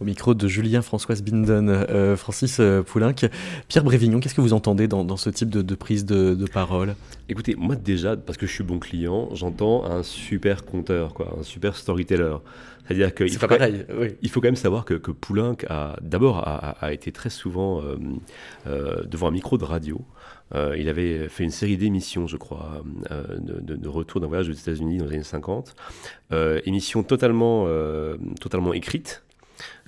Au micro de Julien Françoise Binden, euh, Francis euh, Poulenc. Pierre Brévignon, qu'est-ce que vous entendez dans, ce type de, prise de, parole? Écoutez, moi déjà, parce que je suis bon client, j'entends un super conteur, quoi, un super storyteller. C'est-à-dire qu'il faut, il faut quand même savoir que, que Poulenc a d'abord a, été très souvent devant un micro de radio. Euh, il avait fait une série d'émissions, je crois, euh, de, retour d'un voyage aux États-Unis dans les années 50. Euh, émissions totalement, totalement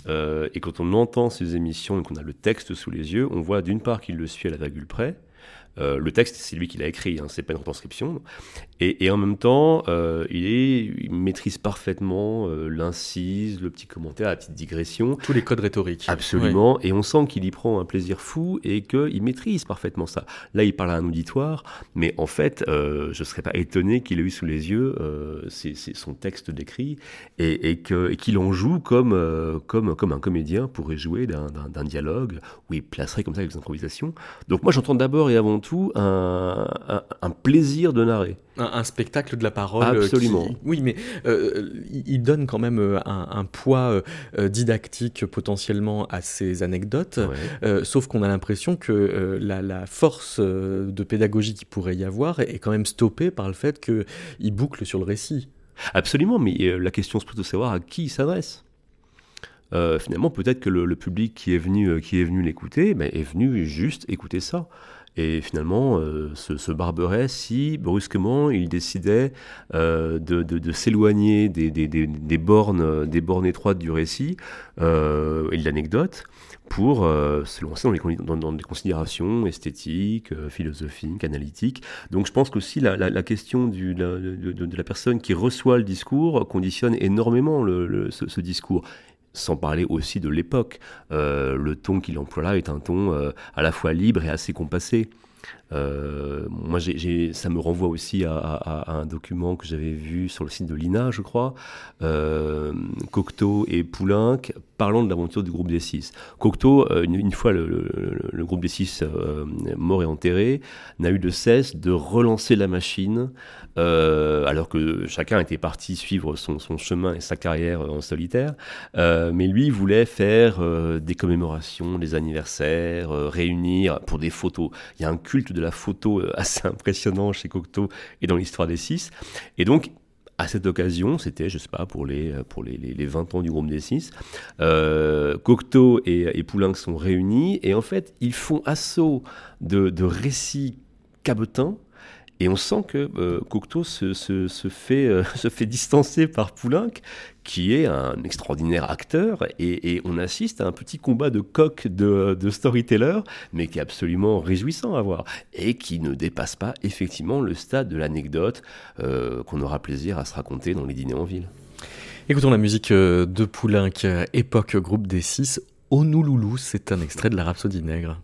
écrites. et quand on entend ces émissions et qu'on a le texte sous les yeux, on voit d'une part qu'il le suit à la virgule près, euh, le texte, c'est lui qui l'a écrit, hein, c'est pas une retranscription. Et, en même temps, euh, il, maîtrise parfaitement euh, l'incise, le petit commentaire, la petite digression. Tous les codes rhétoriques. Absolument. Et on sent qu'il y prend un plaisir fou et qu'il maîtrise parfaitement ça. Là, il parle à un auditoire, mais en fait, je ne serais pas étonné qu'il ait eu sous les yeux son texte d'écrit et, et, qu'il en joue comme, comme, comme un comédien pourrait jouer d'un, dialogue où il placerait comme ça quelques improvisations. Donc moi, j'entends d'abord et avant tout tout un, plaisir de narrer. Un, spectacle de la parole. Euh, Absolument. oui, mais euh, il donne quand même euh, un, poids didactique potentiellement à ces anecdotes, sauf qu'on a l'impression que la, force de pédagogie qu'il pourrait y avoir est, quand même stoppée par le fait qu'il boucle sur le récit. Absolument, mais la question se pose de savoir à qui il s'adresse. finalement, peut-être que le, public qui est venu, qui est venu l'écouter, ben, est venu juste écouter ça et finalement euh, se, barberait si brusquement il décidait euh, de, s'éloigner des, bornes, des bornes étroites du récit euh, et de l'anecdote pour se lancer dans, des considérations esthétiques, philosophiques, analytiques. Donc je pense qu'aussi la, la, question de, la personne qui reçoit le discours conditionne énormément ce, discours sans parler aussi de l'époque. Euh, le ton qu'il emploie là est un ton euh, à la fois libre et assez compassé. Euh, moi, ça me renvoie aussi à, un document que j'avais vu sur le site de l'INA, je crois, Cocteau et Poulenc parlant de l'aventure du groupe des six. Cocteau, une, fois le, groupe des six mort et enterré, n'a eu de cesse de relancer la machine, alors que chacun était parti suivre son, son, chemin et sa carrière en solitaire. Euh, mais lui voulait faire euh, des commémorations, des anniversaires, euh, réunir pour des photos. Il y a un culte de la photo assez impressionnant chez Cocteau et dans l'histoire des six. Et donc, à cette occasion, c'était, je sais pas, pour les, pour les, les, 20 ans du groupe des six, Cocteau et, et sont réunis et en fait, ils font assaut de, de récits cabotins et on sent que euh, Cocteau se, se, fait, euh, se fait distancer par Poulenc, qui est un extraordinaire acteur, et, on assiste à un petit combat de coq de, storyteller, mais qui est absolument réjouissant à voir, et qui ne dépasse pas effectivement le stade de l'anecdote euh, qu'on aura plaisir à se raconter dans les dîners en ville. Écoutons la musique de Poulenc, époque groupe des six. Onouloulou, c'est un extrait de la Rhapsodie nègre.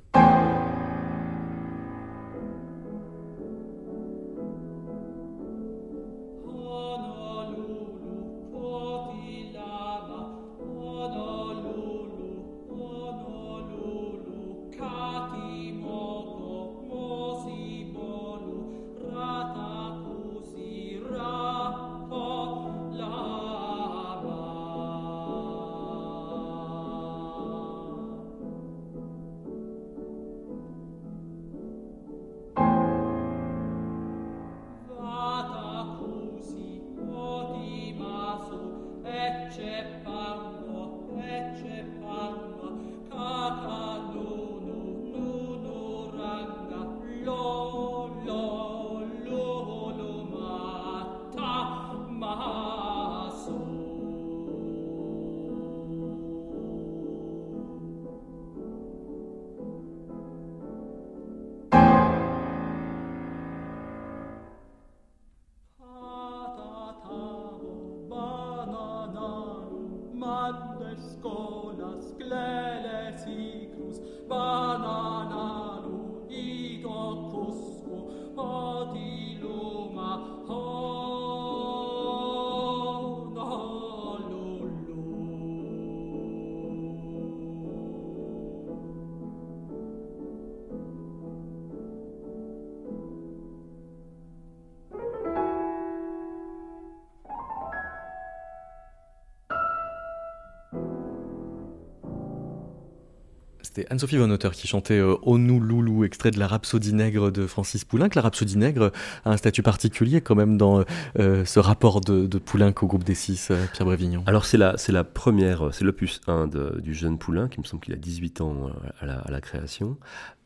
C'était Anne-Sophie Von Otter qui chantait euh, Onou Loulou, extrait de la Rhapsodie nègre de Francis Poulenc. La Rhapsodie nègre a un statut particulier quand même dans euh, ce rapport de, de, Poulenc au groupe des six, euh, Pierre Brévignon. Alors c'est la, c'est la première, c'est l'opus 1 du jeune Poulenc, qui me semble qu'il a 18 ans à la, création.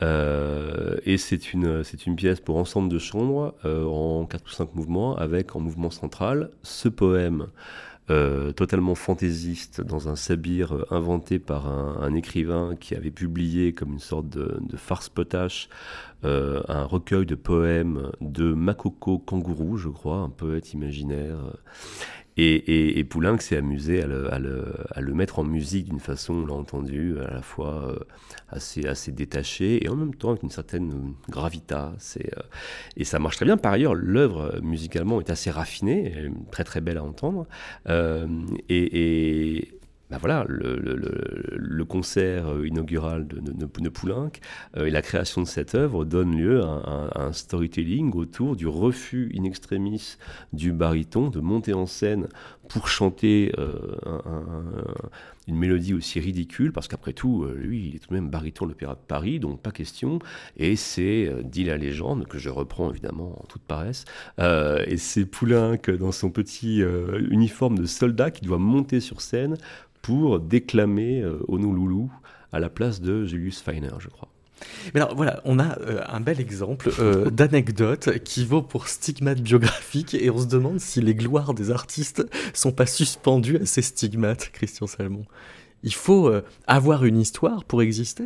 et c'est une, c'est une pièce pour ensemble de chambre en 4 ou 5 mouvements, avec en mouvement central ce poème euh, totalement fantaisiste dans un sabir euh, inventé par un, écrivain qui avait publié comme une sorte de, farce potache euh, un recueil de poèmes de Makoko Kangourou, je crois, un poète imaginaire. Et, et, Poulenc s'est amusé à le, mettre en musique d'une façon, on l'a entendu, à la fois euh, assez, assez détachée et en même temps avec une certaine gravitas. Et, euh, et ça marche très bien. Par ailleurs, l'œuvre euh, musicalement est assez raffinée, très très belle à entendre. et, ben voilà, le, concert euh, inaugural de, de, Poulenc euh, et la création de cette œuvre donnent lieu à, un storytelling autour du refus in extremis du baryton de monter en scène pour chanter euh, une mélodie aussi ridicule, parce qu'après tout, lui, il est tout de même baryton de l'Opéra de Paris, donc pas question. Et c'est, dit la légende, que je reprends évidemment en toute paresse, et c'est Poulenc dans son petit uniforme de soldat qui doit monter sur scène pour déclamer euh, Honolulu à la place de Julius Feiner, je crois. Mais alors voilà, on a euh, un bel exemple euh, d'anecdote qui vaut pour stigmate biographique et on se demande si les gloires des artistes sont pas suspendues à ces stigmates, Christian Salmon. Il faut avoir une histoire pour exister.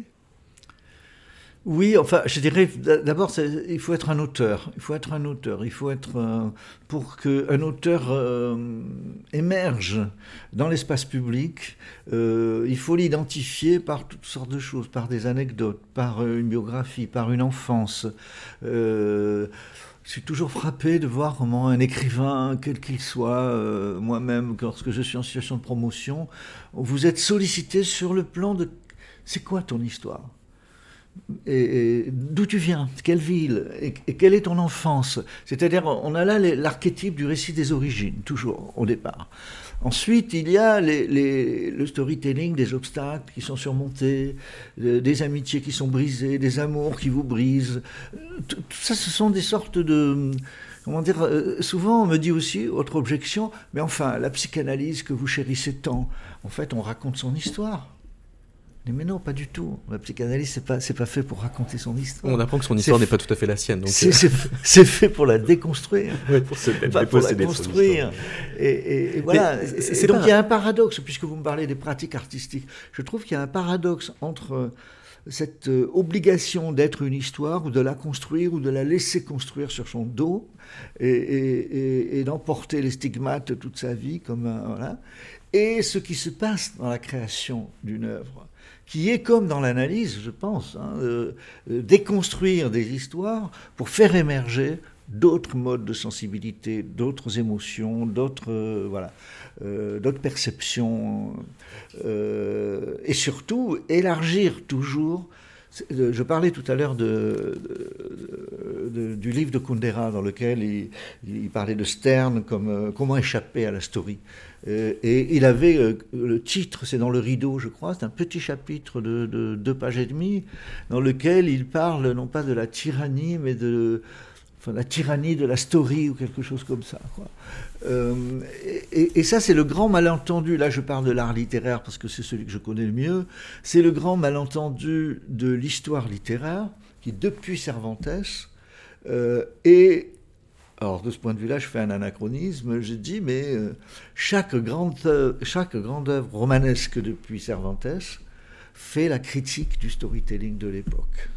Oui, enfin, je dirais d'abord, il faut être un auteur. Il faut être un auteur. Il faut être euh, pour qu'un auteur euh, émerge dans l'espace public. Euh, il faut l'identifier par toutes sortes de choses, par des anecdotes, par une biographie, par une enfance. je suis toujours frappé de voir comment un écrivain, quel qu'il soit, moi-même, lorsque je suis en situation de promotion, vous êtes sollicité sur le plan de c'est quoi ton histoire? Et, d'où tu viens, quelle ville, et, quelle est ton enfance? C'est-à-dire, on a là l'archétype du récit des origines, toujours au départ. Ensuite, il y a le storytelling des obstacles qui sont surmontés, des amitiés qui sont brisées, des amours qui vous brisent. Tout, ça, ce sont des sortes de... Comment dire euh, Souvent, on me dit aussi, autre objection, mais enfin, la psychanalyse que vous chérissez tant, en fait, on raconte son histoire. Mais non, pas du tout. La psychanalyse, c'est pas, c'est pas fait pour raconter son histoire. On apprend que son histoire n'est pas tout à fait la sienne. C'est, fait pour la déconstruire, pour, pas pour la construire. Et, voilà. donc il y a un paradoxe, puisque vous me parlez des pratiques artistiques. Je trouve qu'il y a un paradoxe entre cette euh, obligation d'être une histoire, ou de la construire, ou de la laisser construire sur son dos, et, d'emporter les stigmates toute sa vie, comme voilà, et ce qui se passe dans la création d'une œuvre qui est comme dans l'analyse, je pense, hein, euh, euh, déconstruire des histoires pour faire émerger d'autres modes de sensibilité, d'autres émotions, d'autres euh, voilà, d'autres perceptions, et surtout élargir toujours. Je parlais tout à l'heure de, du livre de Kundera dans lequel il, il parlait de Stern comme comment échapper à la story. Euh, et il avait euh, le titre, c'est dans le rideau, je crois, c'est un petit chapitre de, deux pages et demie, dans lequel il parle non pas de la tyrannie, mais de la tyrannie de la story ou quelque chose comme ça. Euh, et, et, ça, c'est le grand malentendu. Là, je parle de l'art littéraire parce que c'est celui que je connais le mieux. C'est le grand malentendu de l'histoire littéraire qui, depuis Cervantes, est alors de ce point de vue-là, je fais un anachronisme. Je dis, mais euh, chaque, grande, chaque grande œuvre romanesque depuis Cervantes fait la critique du storytelling de l'époque.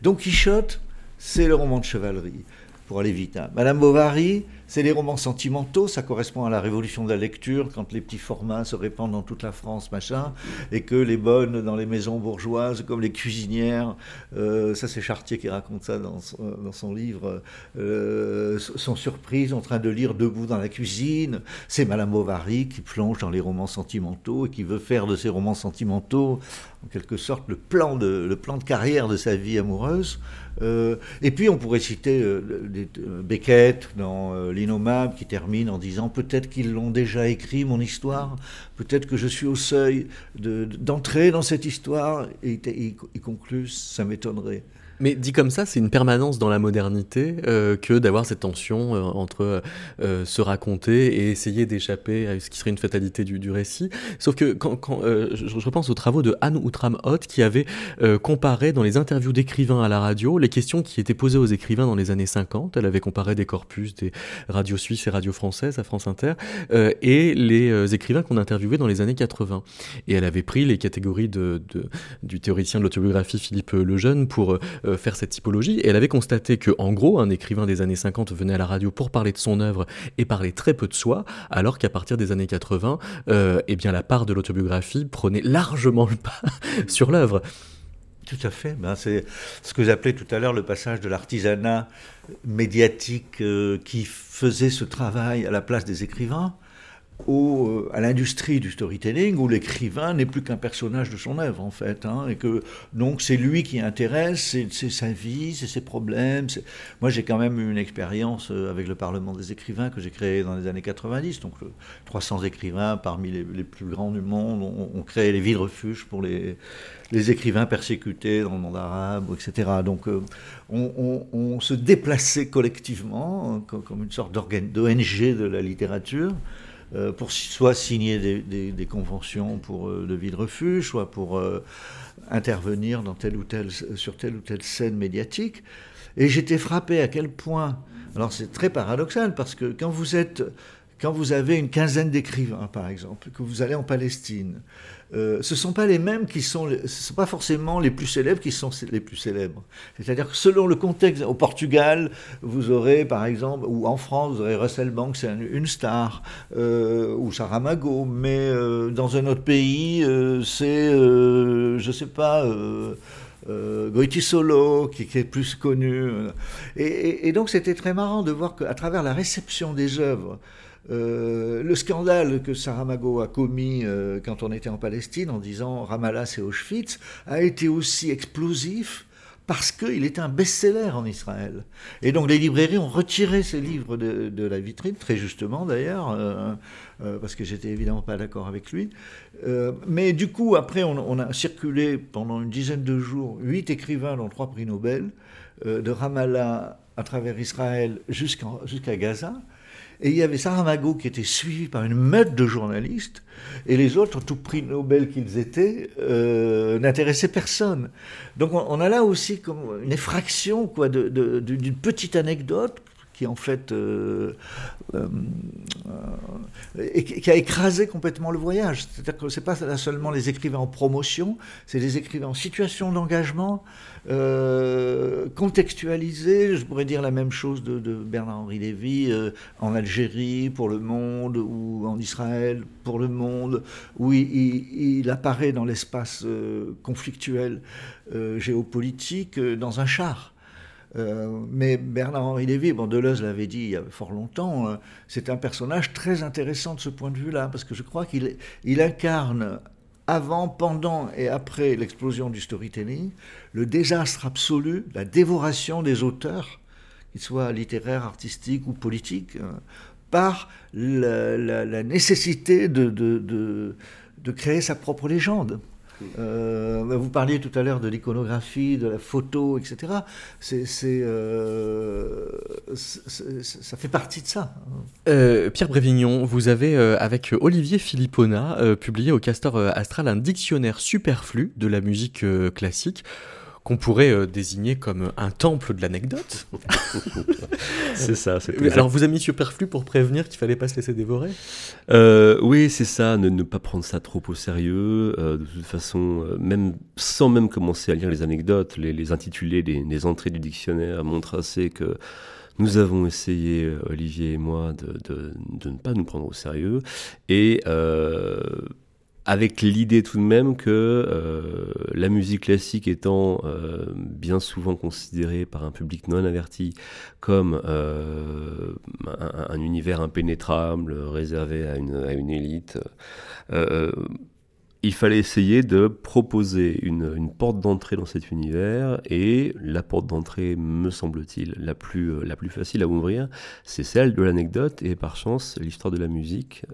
Don Quichotte, c'est le roman de chevalerie, pour aller vite. Hein. Madame Bovary, c'est les romans sentimentaux, ça correspond à la révolution de la lecture, quand les petits formats se répandent dans toute la France, machin, et que les bonnes dans les maisons bourgeoises, comme les cuisinières, euh, ça c'est Chartier qui raconte ça dans son, livre, euh, sont surprises en train de lire debout dans la cuisine. C'est Madame Bovary qui plonge dans les romans sentimentaux et qui veut faire de ces romans sentimentaux, en quelque sorte, le plan de, le plan de carrière de sa vie amoureuse. Euh, et puis on pourrait citer Beckett dans l'innommable qui termine en disant peut-être qu'ils l'ont déjà écrit mon histoire, peut-être que je suis au seuil d'entrer dans cette histoire et il conclut ça m'étonnerait. Mais dit comme ça, c'est une permanence dans la modernité euh, que d'avoir cette tension euh, entre euh, se raconter et essayer d'échapper à ce qui serait une fatalité du, du récit. Sauf que quand, je, je, repense aux travaux de Anne Outram Hoth qui avait comparé dans les interviews d'écrivains à la radio les questions qui étaient posées aux écrivains dans les années 50. Elle avait comparé des corpus des radios suisses et radios françaises à France Inter et les écrivains qu'on interviewait dans les années 80. Et elle avait pris les catégories de du théoricien de l'autobiographie Philippe Lejeune pour euh, faire cette typologie. Elle avait constaté que, en gros, un écrivain des années 50 venait à la radio pour parler de son œuvre et parler très peu de soi, alors qu'à partir des années 80, euh, eh bien, la part de l'autobiographie prenait largement le pas sur l'œuvre. Tout à fait. Ben, c'est ce que j'appelais tout à l'heure le passage de l'artisanat médiatique euh, qui faisait ce travail à la place des écrivains euh, à l'industrie du storytelling où l'écrivain n'est plus qu'un personnage de son œuvre en fait, hein, et que donc c'est lui qui intéresse, c'est sa vie, c'est ses problèmes. Moi j'ai quand même eu une expérience euh, avec le Parlement des écrivains que j'ai créé dans les années 90, donc 300 euh, écrivains parmi les, plus grands du monde ont, créé les villes refuges pour les, les écrivains persécutés dans le monde arabe, etc. Donc on, se déplaçait collectivement comme, comme une sorte d'ONG de la littérature. Euh, pour soit signer des, conventions pour euh, de refuge, soit pour euh, intervenir dans telle ou telle, sur telle ou telle scène médiatique. Et j'étais frappé à quel point, alors c'est très paradoxal, parce que quand vous êtes quand vous avez une quinzaine d'écrivains, par exemple, que vous allez en Palestine, euh, ce ne sont pas les mêmes qui sont, ce sont pas forcément les plus célèbres qui sont les plus célèbres. C'est-à-dire que selon le contexte, au Portugal, vous aurez par exemple, ou en France, vous aurez Russell Banks, c'est une star, euh, ou Saramago, mais euh, dans un autre pays, c'est, je ne sais pas. Euh, Goiti Solo, qui, est plus connu. Et, et donc c'était très marrant de voir qu'à travers la réception des œuvres, euh, le scandale que Saramago a commis euh, quand on était en Palestine en disant Ramallah c'est Auschwitz a été aussi explosif parce qu'il était un best-seller en Israël. Et donc les librairies ont retiré ces livres de, la vitrine, très justement d'ailleurs, euh, parce que j'étais évidemment pas d'accord avec lui. mais du coup, après, on, a circulé pendant une dizaine de jours huit écrivains, dont trois prix Nobel, de Ramallah à travers Israël jusqu'à Gaza. Et il y avait Saramago qui était suivi par une meute de journalistes, et les autres, tout prix Nobel qu'ils étaient, euh, n'intéressaient personne. Donc on, a là aussi comme une effraction d'une petite anecdote qui en fait euh, euh, et qui a écrasé complètement le voyage. C'est-à-dire que c'est pas seulement les écrivains en promotion, c'est les écrivains en situation d'engagement, euh, contextualisés. Je pourrais dire la même chose de, Bernard-Henri Lévy en Algérie pour Le Monde ou en Israël pour Le Monde, où il, apparaît dans l'espace conflictuel géopolitique dans un char. Euh, mais Bernard-Henri Lévy, bon, Deleuze l'avait dit il y a fort longtemps, euh, c'est un personnage très intéressant de ce point de vue-là, parce que je crois qu'il il incarne avant, pendant et après l'explosion du storytelling, le désastre absolu, la dévoration des auteurs, qu'ils soient littéraires, artistiques ou politiques, euh, par la, nécessité de créer sa propre légende. Euh, vous parliez tout à l'heure de l'iconographie, de la photo, etc. Euh, ça fait partie de ça. Euh, Pierre Brévignon, vous avez, avec Olivier Philippona, publié au Castor Astral un dictionnaire superflu de la musique classique qu'on pourrait euh, désigner comme un temple de l'anecdote. c'est ça. Alors vous avez mis superflu pour prévenir qu'il fallait pas se laisser dévorer? Euh, Oui, c'est ça, ne, pas prendre ça trop au sérieux. Euh, de toute façon, même sans même commencer à lire les anecdotes, les, intitulés, les, entrées du dictionnaire montrent assez que nous avons essayé, Olivier et moi, de, de, ne pas nous prendre au sérieux. Et avec l'idée tout de même que euh, la musique classique étant euh, bien souvent considérée par un public non averti comme euh, un, univers impénétrable réservé à une, élite, il fallait essayer de proposer une, porte d'entrée dans cet univers, et la porte d'entrée, me semble-t-il, la plus, facile à ouvrir, c'est celle de l'anecdote, et par chance, l'histoire de la musique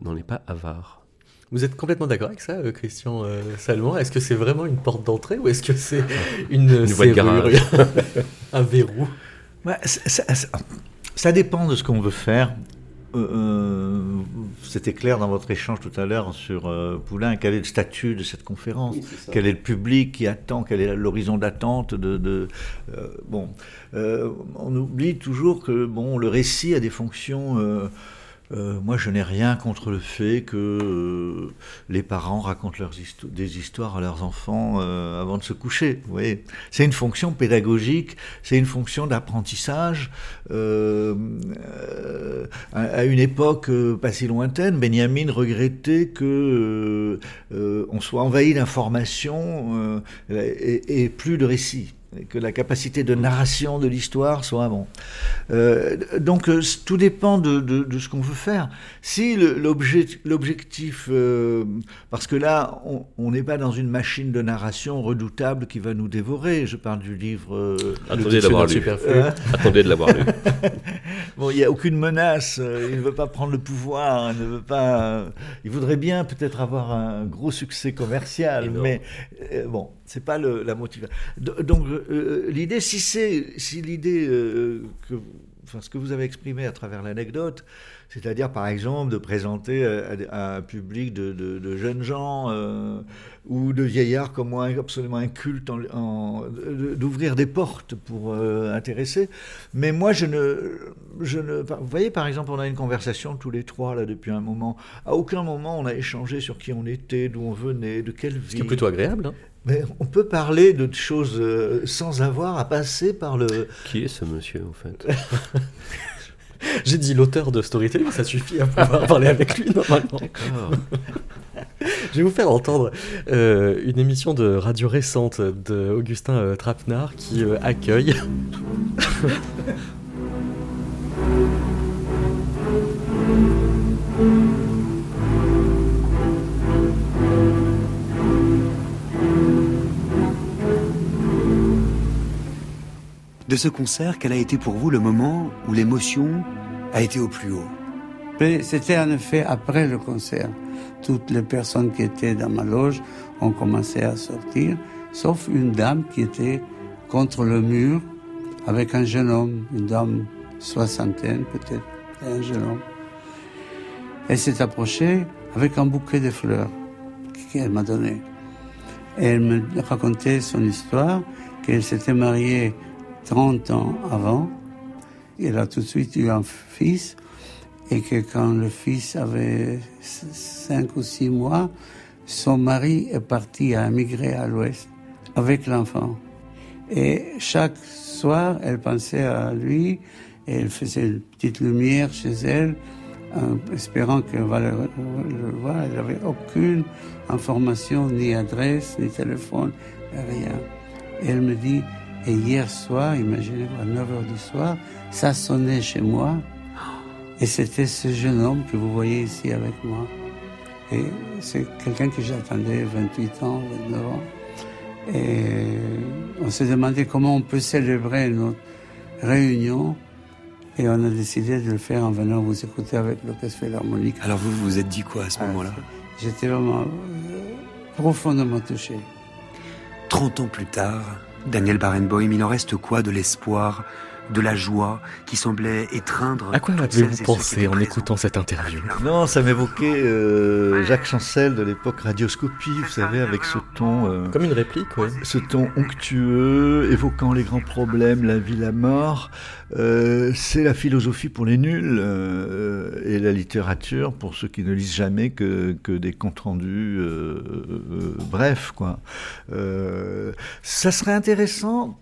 n'en est pas avare. Vous êtes complètement d'accord avec ça, euh, Christian Salmon Est-ce que c'est vraiment une porte d'entrée ou est-ce que c'est une, une serrure, un verrou? Ça, dépend de ce qu'on veut faire. Euh, euh, c'était clair dans votre échange tout à l'heure sur euh, Poulain. Quel est le statut de cette conférence? Quel est le public qui attend? Quel est l'horizon d'attente de, Bon, on oublie toujours que bon, le récit a des fonctions euh, moi, je n'ai rien contre le fait que euh, les parents racontent des histoires à leurs enfants euh, avant de se coucher. Vous voyez, c'est une fonction pédagogique, c'est une fonction d'apprentissage. À, une époque pas si lointaine, Benjamin regrettait que on soit envahi d'informations et, plus de récits que la capacité de narration de l'histoire soit bon. Euh, donc euh, tout dépend de, de, ce qu'on veut faire. Si l'objectif, euh, parce que là, on n'est pas dans une machine de narration redoutable qui va nous dévorer. Je parle du livre. Attendez d'avoir lu. Attendez de l'avoir lu. bon, il n'y a aucune menace. Il ne veut pas prendre le pouvoir. Il ne veut pas. Il voudrait bien peut-être avoir un gros succès commercial, mais bon, c'est pas le, la motivation. Donc euh, l'idée, si c'est si l'idée euh, que enfin, ce que vous avez exprimé à travers l'anecdote, c'est-à-dire par exemple de présenter à, un public de, jeunes gens euh, ou de vieillards comme moi absolument incultes, en, d'ouvrir des portes pour intéresser. Mais moi, je ne, je ne. Vous voyez, par exemple, on a une conversation tous les trois là depuis un moment. À aucun moment on a échangé sur qui on était, d'où on venait, de quelle vie. Ce qui est plutôt agréable. Hein mais on peut parler de choses euh, sans avoir à passer par le. Qui est ce monsieur, en fait J'ai dit l'auteur de Storytelling, ça suffit à pouvoir parler avec lui normalement. D'accord. Je vais vous faire entendre euh, une émission de radio récente de Augustin euh, Trapenard qui accueille. de ce concert, quel a été pour vous le moment où l'émotion a été au plus haut? C'était en effet après le concert. Toutes les personnes qui étaient dans ma loge ont commencé à sortir, sauf une dame qui était contre le mur avec un jeune homme, une dame soixantaine peut-être, un jeune homme. Elle s'est approchée avec un bouquet de fleurs qu'elle m'a donné. elle me racontait son histoire, qu'elle s'était mariée 30 ans avant, il a tout de suite eu un fils et que quand le fils avait 5 ou 6 mois, son mari est parti à émigrer à l'ouest avec l'enfant. Et chaque soir, elle pensait à lui et elle faisait une petite lumière chez elle, espérant qu'elle va le, le, voir. Elle n'avait aucune information, ni adresse, ni téléphone, rien. Et elle me dit, et hier soir, imaginez-vous, à 9h du soir, ça sonnait chez moi. Et c'était ce jeune homme que vous voyez ici avec moi. Et c'est quelqu'un que j'attendais 28 ans, 29 ans. Et on s'est demandé comment on peut célébrer notre réunion. Et on a décidé de le faire en venant vous écouter avec l'Orchestre Philharmonique. Alors vous vous êtes dit quoi à ce moment-là? J'étais vraiment euh, profondément touché. 30 ans plus tard, Daniel Barenboim, il en reste quoi de l'espoir, de la joie qui semblait étreindre. À quoi avez-vous pensé en écoutant cette interview? Non, ça m'évoquait euh, Jacques Chancel de l'époque Radioscopie, vous savez, avec ce ton. Euh, Comme une réplique, oui. Ce ton onctueux, évoquant les grands problèmes, la vie, la mort. Euh, c'est la philosophie pour les nuls et la littérature pour ceux qui ne lisent jamais que, que des comptes rendus bref, quoi. ça serait intéressant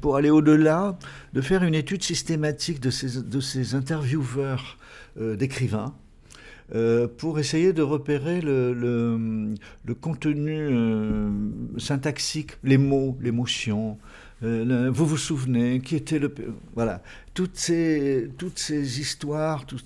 pour aller au-delà, de faire une étude systématique de ces, de ces intervieweurs euh, d'écrivains, euh, pour essayer de repérer le, le, contenu euh, syntaxique, les mots, l'émotion, vous vous souvenez qui était le voilà toutes ces toutes ces histoires tout,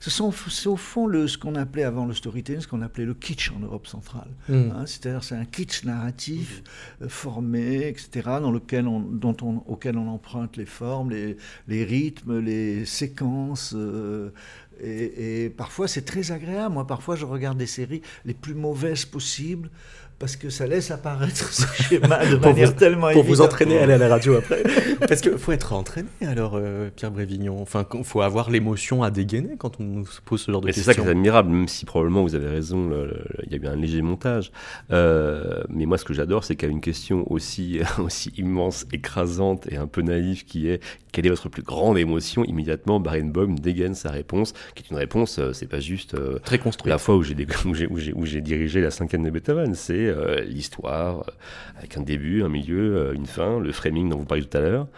ce sont c'est au fond le ce qu'on appelait avant le storytelling ce qu'on appelait le kitsch en Europe centrale. Mm. hein, c'est-à-dire c'est un kitsch narratif euh, formé etc dans lequel on dont on auquel on emprunte les formes les, les rythmes les séquences euh, et, et, parfois c'est très agréable. Moi parfois je regarde des séries les plus mauvaises possibles parce que ça laisse apparaître ce schéma de manière tellement Pour vous entraîner à aller à la radio après. parce qu'il faut être entraîné alors, euh, Pierre Brévignon. Enfin, il faut avoir l'émotion à dégainer quand on nous pose ce genre de questions. C'est ça qui est admirable, même si probablement vous avez raison, il y a eu un léger montage. Euh, mais moi, ce que j'adore, c'est qu'il y a une question aussi, aussi immense, écrasante et un peu naïve qui est quelle est votre plus grande émotion Immédiatement, Barenboim dégaine sa réponse, qui est une réponse, euh, c'est pas juste. Très construite. La fois où j'ai dirigé la cinquième de Beethoven, c'est euh, l'histoire, euh, avec un début, un milieu, euh, une fin, le framing dont vous parliez tout à l'heure.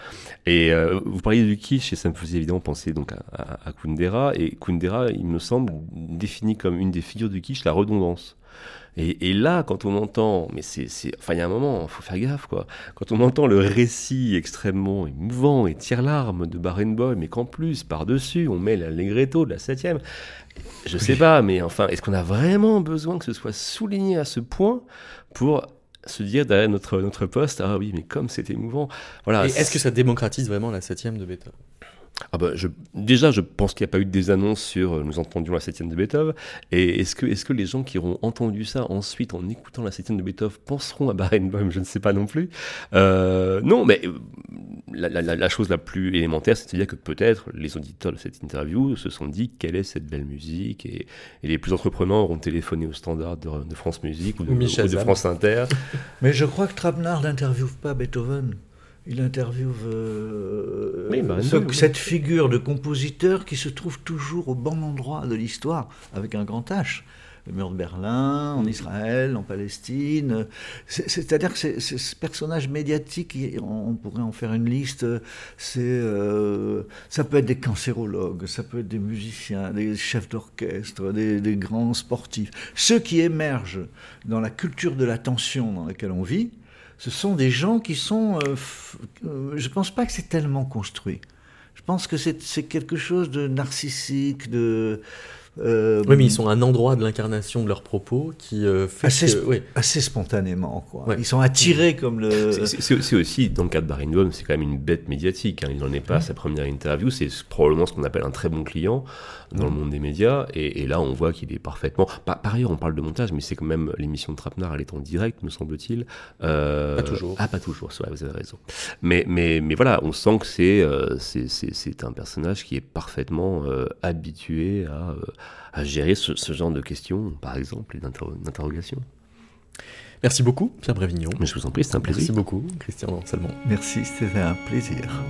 Et vous parliez du kitsch, et ça me faisait évidemment penser donc à, Kundera. Et Kundera, il me semble, définit comme une des figures du kitsch la redondance. Et, là, quand on entend, mais c'est, enfin, il y a un moment, il faut faire gaffe, quoi. Quand on entend le récit extrêmement émouvant et tire-larme de Barenboim, mais qu'en plus, par-dessus, on met l'allegretto de la septième, je sais pas, mais enfin, est-ce qu'on a vraiment besoin que ce soit souligné à ce point pour se dire derrière notre, notre poste, ah oui, mais comme c'est émouvant. Voilà. est-ce que ça démocratise vraiment la septième de Beethoven? Ah bah, je, déjà, je pense qu'il n'y a pas eu des annonces sur euh, nous entendions la septième de Beethoven. Et est-ce que, est que les gens qui auront entendu ça ensuite en écoutant la septième de Beethoven penseront à Barenboim? Je ne sais pas non plus. Euh, non, mais la, la, chose la plus élémentaire, c'est de dire que peut-être les auditeurs de cette interview se sont dit quelle est cette belle musique? Et, les plus entreprenants auront téléphoné au standard de, France Musique ou de, ou de France Inter. mais je crois que Trabnard n'interviewe pas Beethoven il interviewe euh, bah, cette figure de compositeur qui se trouve toujours au bon endroit de l'histoire, avec un grand H. Le mur de Berlin, en Israël, en Palestine. C'est-à-dire que c'est ce personnage médiatique, on pourrait en faire une liste, c'est, euh, ça peut être des cancérologues, ça peut être des musiciens, des chefs d'orchestre, des, des grands sportifs. Ceux qui émergent dans la culture de l'attention dans laquelle on vit, ce sont des gens qui sont... Euh, euh, je ne pense pas que c'est tellement construit. Je pense que c'est quelque chose de narcissique, de... Euh, oui, mais ils sont un endroit de l'incarnation de leurs propos qui fait assez, assez spontanément. Quoi. Ils sont attirés comme le. C'est aussi, dans le cas de Barinum, c'est quand même une bête médiatique. Hein. Il n'en est pas à sa première interview. C'est probablement ce qu'on appelle un très bon client dans le monde des médias. Et, là, on voit qu'il est parfaitement. Par, ailleurs, on parle de montage, mais c'est quand même l'émission de Trapnar, elle est en direct, me semble-t-il. Euh... Pas toujours. Ah, pas toujours, ouais, vous avez raison. Mais, mais, mais voilà, on sent que c'est euh, c'est un personnage qui est parfaitement euh, habitué à, euh, à gérer ce, ce, genre de questions, par exemple, et d'interrogations. Merci beaucoup, Pierre Brévignon. Mais je vous en prie, c'était un plaisir. Merci beaucoup, Christian Salmon. Merci, c'était un plaisir.